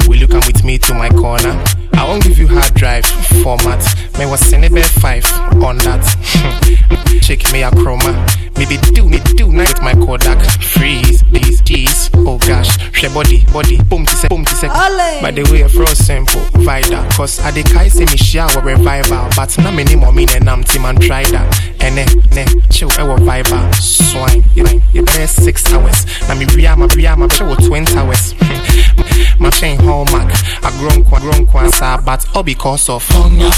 Will you come with me to my corner? I won't give you hard drive format. May was in a bed 5 on that. Hmm. Check me a chroma. Maybe do me do night with my Kodak. Freeze, these cheese. Oh gosh, she body, body, boom to say, boom to say. By the way, fro simple, vida. Cause I the kai say me shower revival. But na many more mean and I'm team and try that. And ne, ne, chill, eh, I will vibe. Swine, you know, you there six hours. Na me ria, ma ria, ma chill 20 hours. Hmm. My chain hallmark. I grown kwa, grown kwa, sa, but all because of hunger.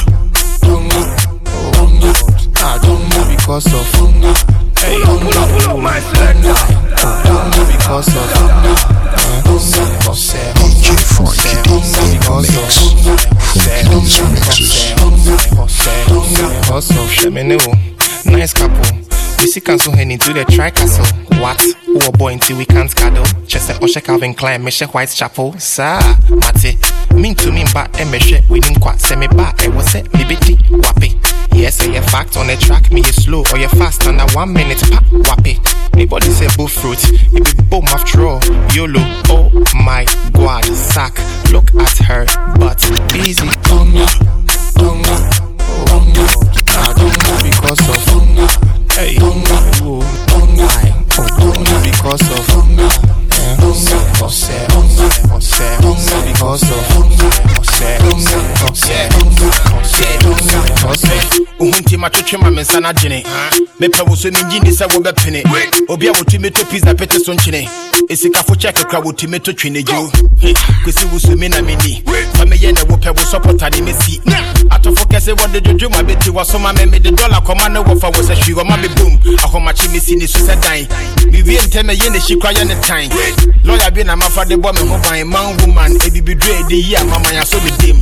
Hunger. Oh, hunger. Ah, hunger because of. Hey. Pull up, my hunger. Hunger because of hunger. Hunger. Say hunger. Say because of hunger. Say hunger. Say hunger. Say hunger because of Nice couple. We see cancel hen into the tri castle. What? Who a boy until we can't cuddle? Chester Osha Calvin Klein, Mesha Whitechapel. Sir, Mate. Mean to me, but a meshe, we didn't quite send me back. I was it, me bitty, wappy. Yes, a fact on the track, me is slow or you fast under one minute, pop, wappy. Anybody say bull fruit, it be boom after all. YOLO, oh my god, sack. Look at her, but. Hunger, hunger, hunger. Ah, hunger because of hunger. Hey, oh, hunger, hunger because of hunger. Eh, Hunger, ose, hunger, ose, hunger because of hunger. Ose, hunger, ose, hunger, ose, hunger because of. wohunti matwetwe ma me nsa no agyene mepɛ wo so megyi ndi sɛ wobɛpene obi a wɔtumi to pizza pete so nkyene ɛsikafo kyɛ kekra wɔtumi to twene gyo kwesi wo so me na menni fa meyɛ ne wopɛ wo sɔpɔtade mɛsi atɔfo kɛse wɔde dwodwo ma bɛti wɔsoma me mede dɔla kɔma ne wɔfa wɔ sɛ hwii wɔma bɛbom ahomakye mesi ne su sɛ dan mewie ntɛm ɛyɛ ne hyi kora yɛ ne tan lɔya bi na mafa de bɔ me ho ban. Man woman ebibiduro ɛde yi a mama yɛasɔ me dem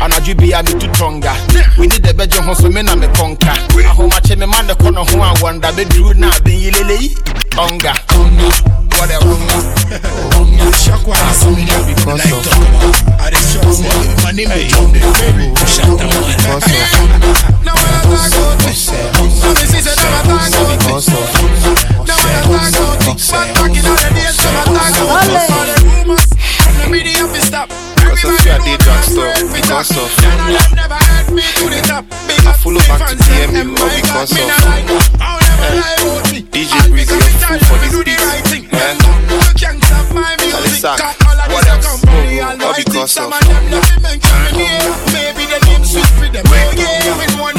anadwo bia metu tɔnga wini dɛ bɛgye ho so me na mekɔnka ahomakye me ma ne kɔ no ho a wɔnda bɛduru ah, na bɛnyileleyi ɔnga whatever because of now I attack out chicks, man talking all the days, come attack out All the rumors, me the office stop Cause I see I did drug stuff, because of never had me to the top I follow back to DMU, because of DJ Breezy, for this beat, man Kalisa, what else? Or because of Maybe the name switch with them, oh yeah, with one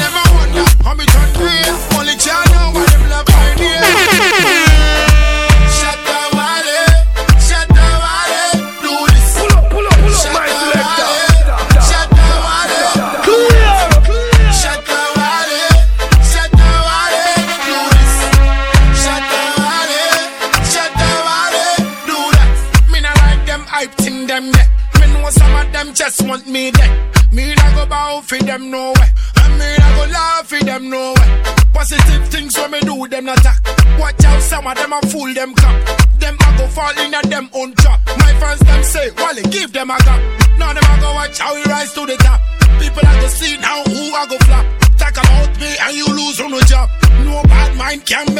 a fool them cup. Them a go fall in a them own trap. My fans them say, Wally, give them a gap. Now them a go watch how we rise to the top. People a go see now who a go flop. Talk about me and you lose on the job. No bad mind can make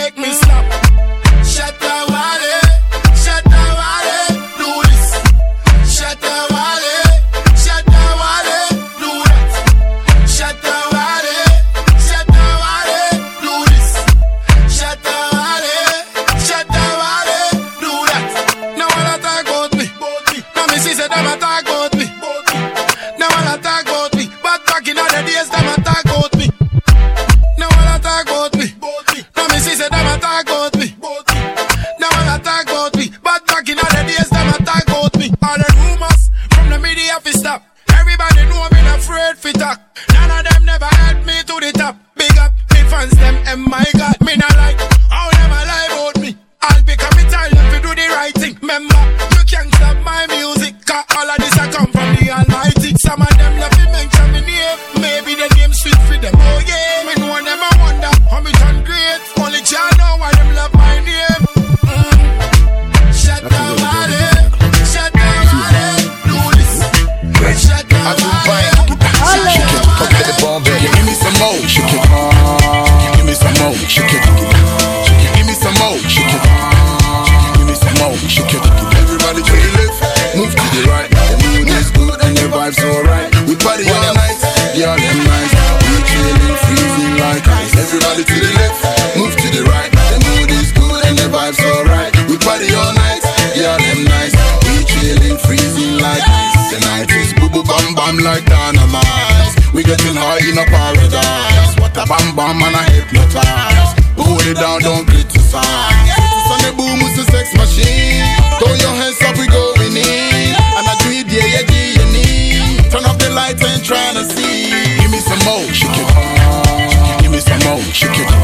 bam bam and a hypnotize. Hold it down, don't criticize. The boom, it's a sex machine. Throw your hands up, we going in. And I yeah, yeah, yeah, you need. Turn off the lights and tryna see. Give me some more, shake it. Give me some more, shake it.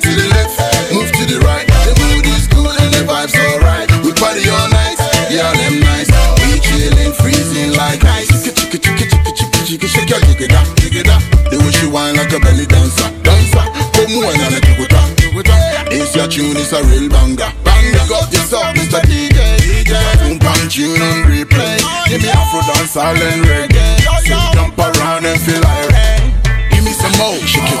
To the left, move to the right. The mood is good and the vibes alright. We party all night, yeah, them nice. We chillin', freezing like ice. Chicka chicka chicka chicka chicka shake your jiggy da. The way she whine like a belly dancer, dancer. Come on and a kikuta, kikuta. This your tune is a real banger, banger. Got this up, Mr. DJ. Boom bang tune on replay. Give me Afro dance, all and reggae. So jump around and feel like. Give me some more, shake it.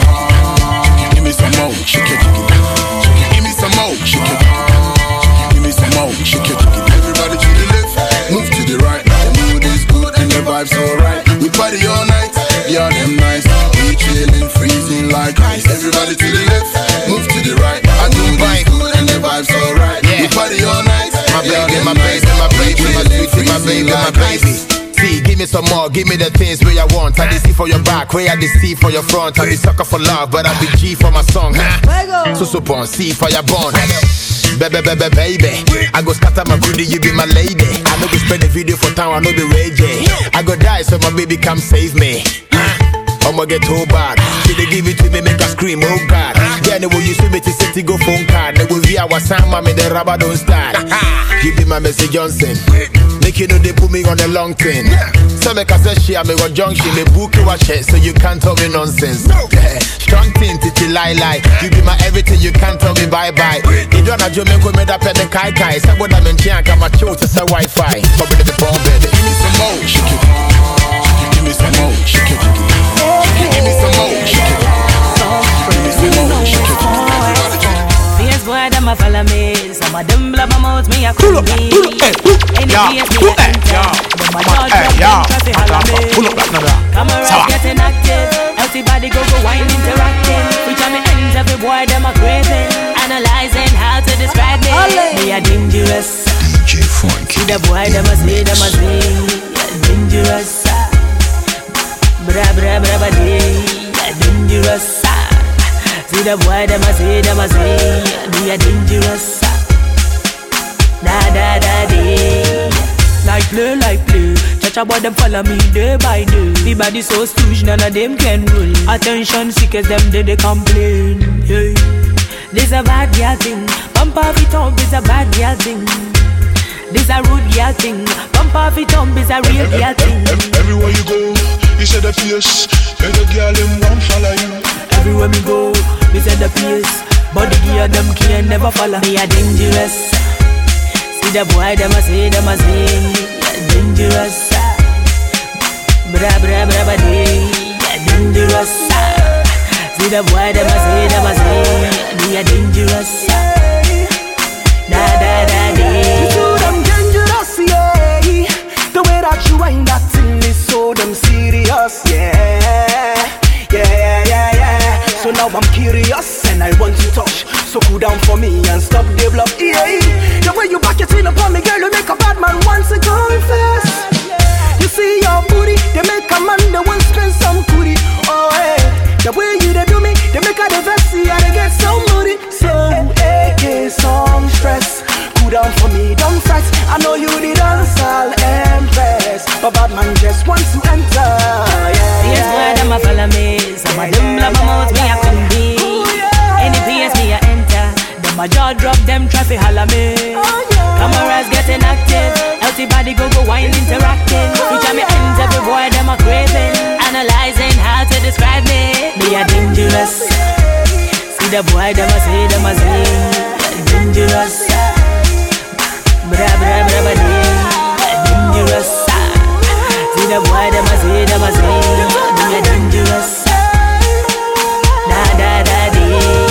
My We my sweetie, my freezing baby, my baby. ice. See, give me some more, give me the things where I want. I see for your back, where I see for your front. I be sucker for love, but I be G for my song. Huh? So so born, see your born. Baby, baby, baby. I go scatter my booty, you be my lady. I know we spend the video for town, I know be raging. I go die, so my baby come save me. I'ma get too bad. She they give it to me, make her scream, oh God. The way you see me to city go phone card. The way via our sound, mommy, the rubber don't start. Give be my Messi Johnson. Make you know they put me on the long thing. So make I say she, I make a junction, me book you it, so you can't tell me nonsense. Strong thing, titi lie lie. You be my everything, you can't tell me bye bye. You don't have me go me that pen kai kai. Say what I'm in chiang, come a show to say Wi-Fi. So be the bomb, baby. Give me some more, shake it. Give me some more, shake it. Give me some more, shake it. Give me some more, shake it. Everybody Fierce boy, them a follow me. Some of them blab my mouth, me a cool me. Any Yeah, place me who a that? enter. Yeah. But My dog Hey, drop yo, them traffic holla me. pull up that nigga. Cameras Sawa. getting active. Healthy body go go wine interacting. Reach on me ends, every boy them a craving. Analyzing how to describe me. Me a dangerous. DJ Funky. See the boy them a say, them a say. Yeah, dangerous. Bra bra bra. Yeah, dangerous. See the boy them a say, them a say. Me a dangerous. Da da da day. Like play, like play. Chacha boy them follow me day by day. The body so stooge, none of them can rule. Attention seekers, them they they complain. Yeah. This a bad girl thing. Bump off it up is a bad girl thing. This a rude girl thing. Bump off it up is a real girl thing. Everywhere you go, you say the place. Make the girl them want follow you. Everywhere me go, me say the place. Body gear them can never follow. Me a dangerous. See the boy them a say, them a say, dangerous. Bra bra bra bra day, dangerous. See the boy them a say, them a say, me a dangerous. Da da da day. That you wind that thing so damn serious, yeah. Yeah, yeah, yeah, yeah. So now I'm curious and I want to touch. So cool down for me and stop the block, yeah. The way you back your chin upon me, girl, you make a bad man want to confess. You see your booty, they make a man that wants spend some booty. Oh, hey. The way you they do me, they make a diversity and they get so moody. So, AK some stress. Down for me, don't fret. I know you the dance all empress. But bad man just wants to enter. Yeah, Yes, boy, them a follow me. Some of them love my mouth, me a come be. Any place me a enter, them a jaw drop, them traffic holla me. Oh, Cameras getting active, healthy body go go wine interacting. Oh, Reach on me ends, every boy them a craving. Analyzing how to describe me. Me a dangerous. See the boy them a say, them a say, yeah, dangerous. Bra bra bra dangerous See dangerous da da dee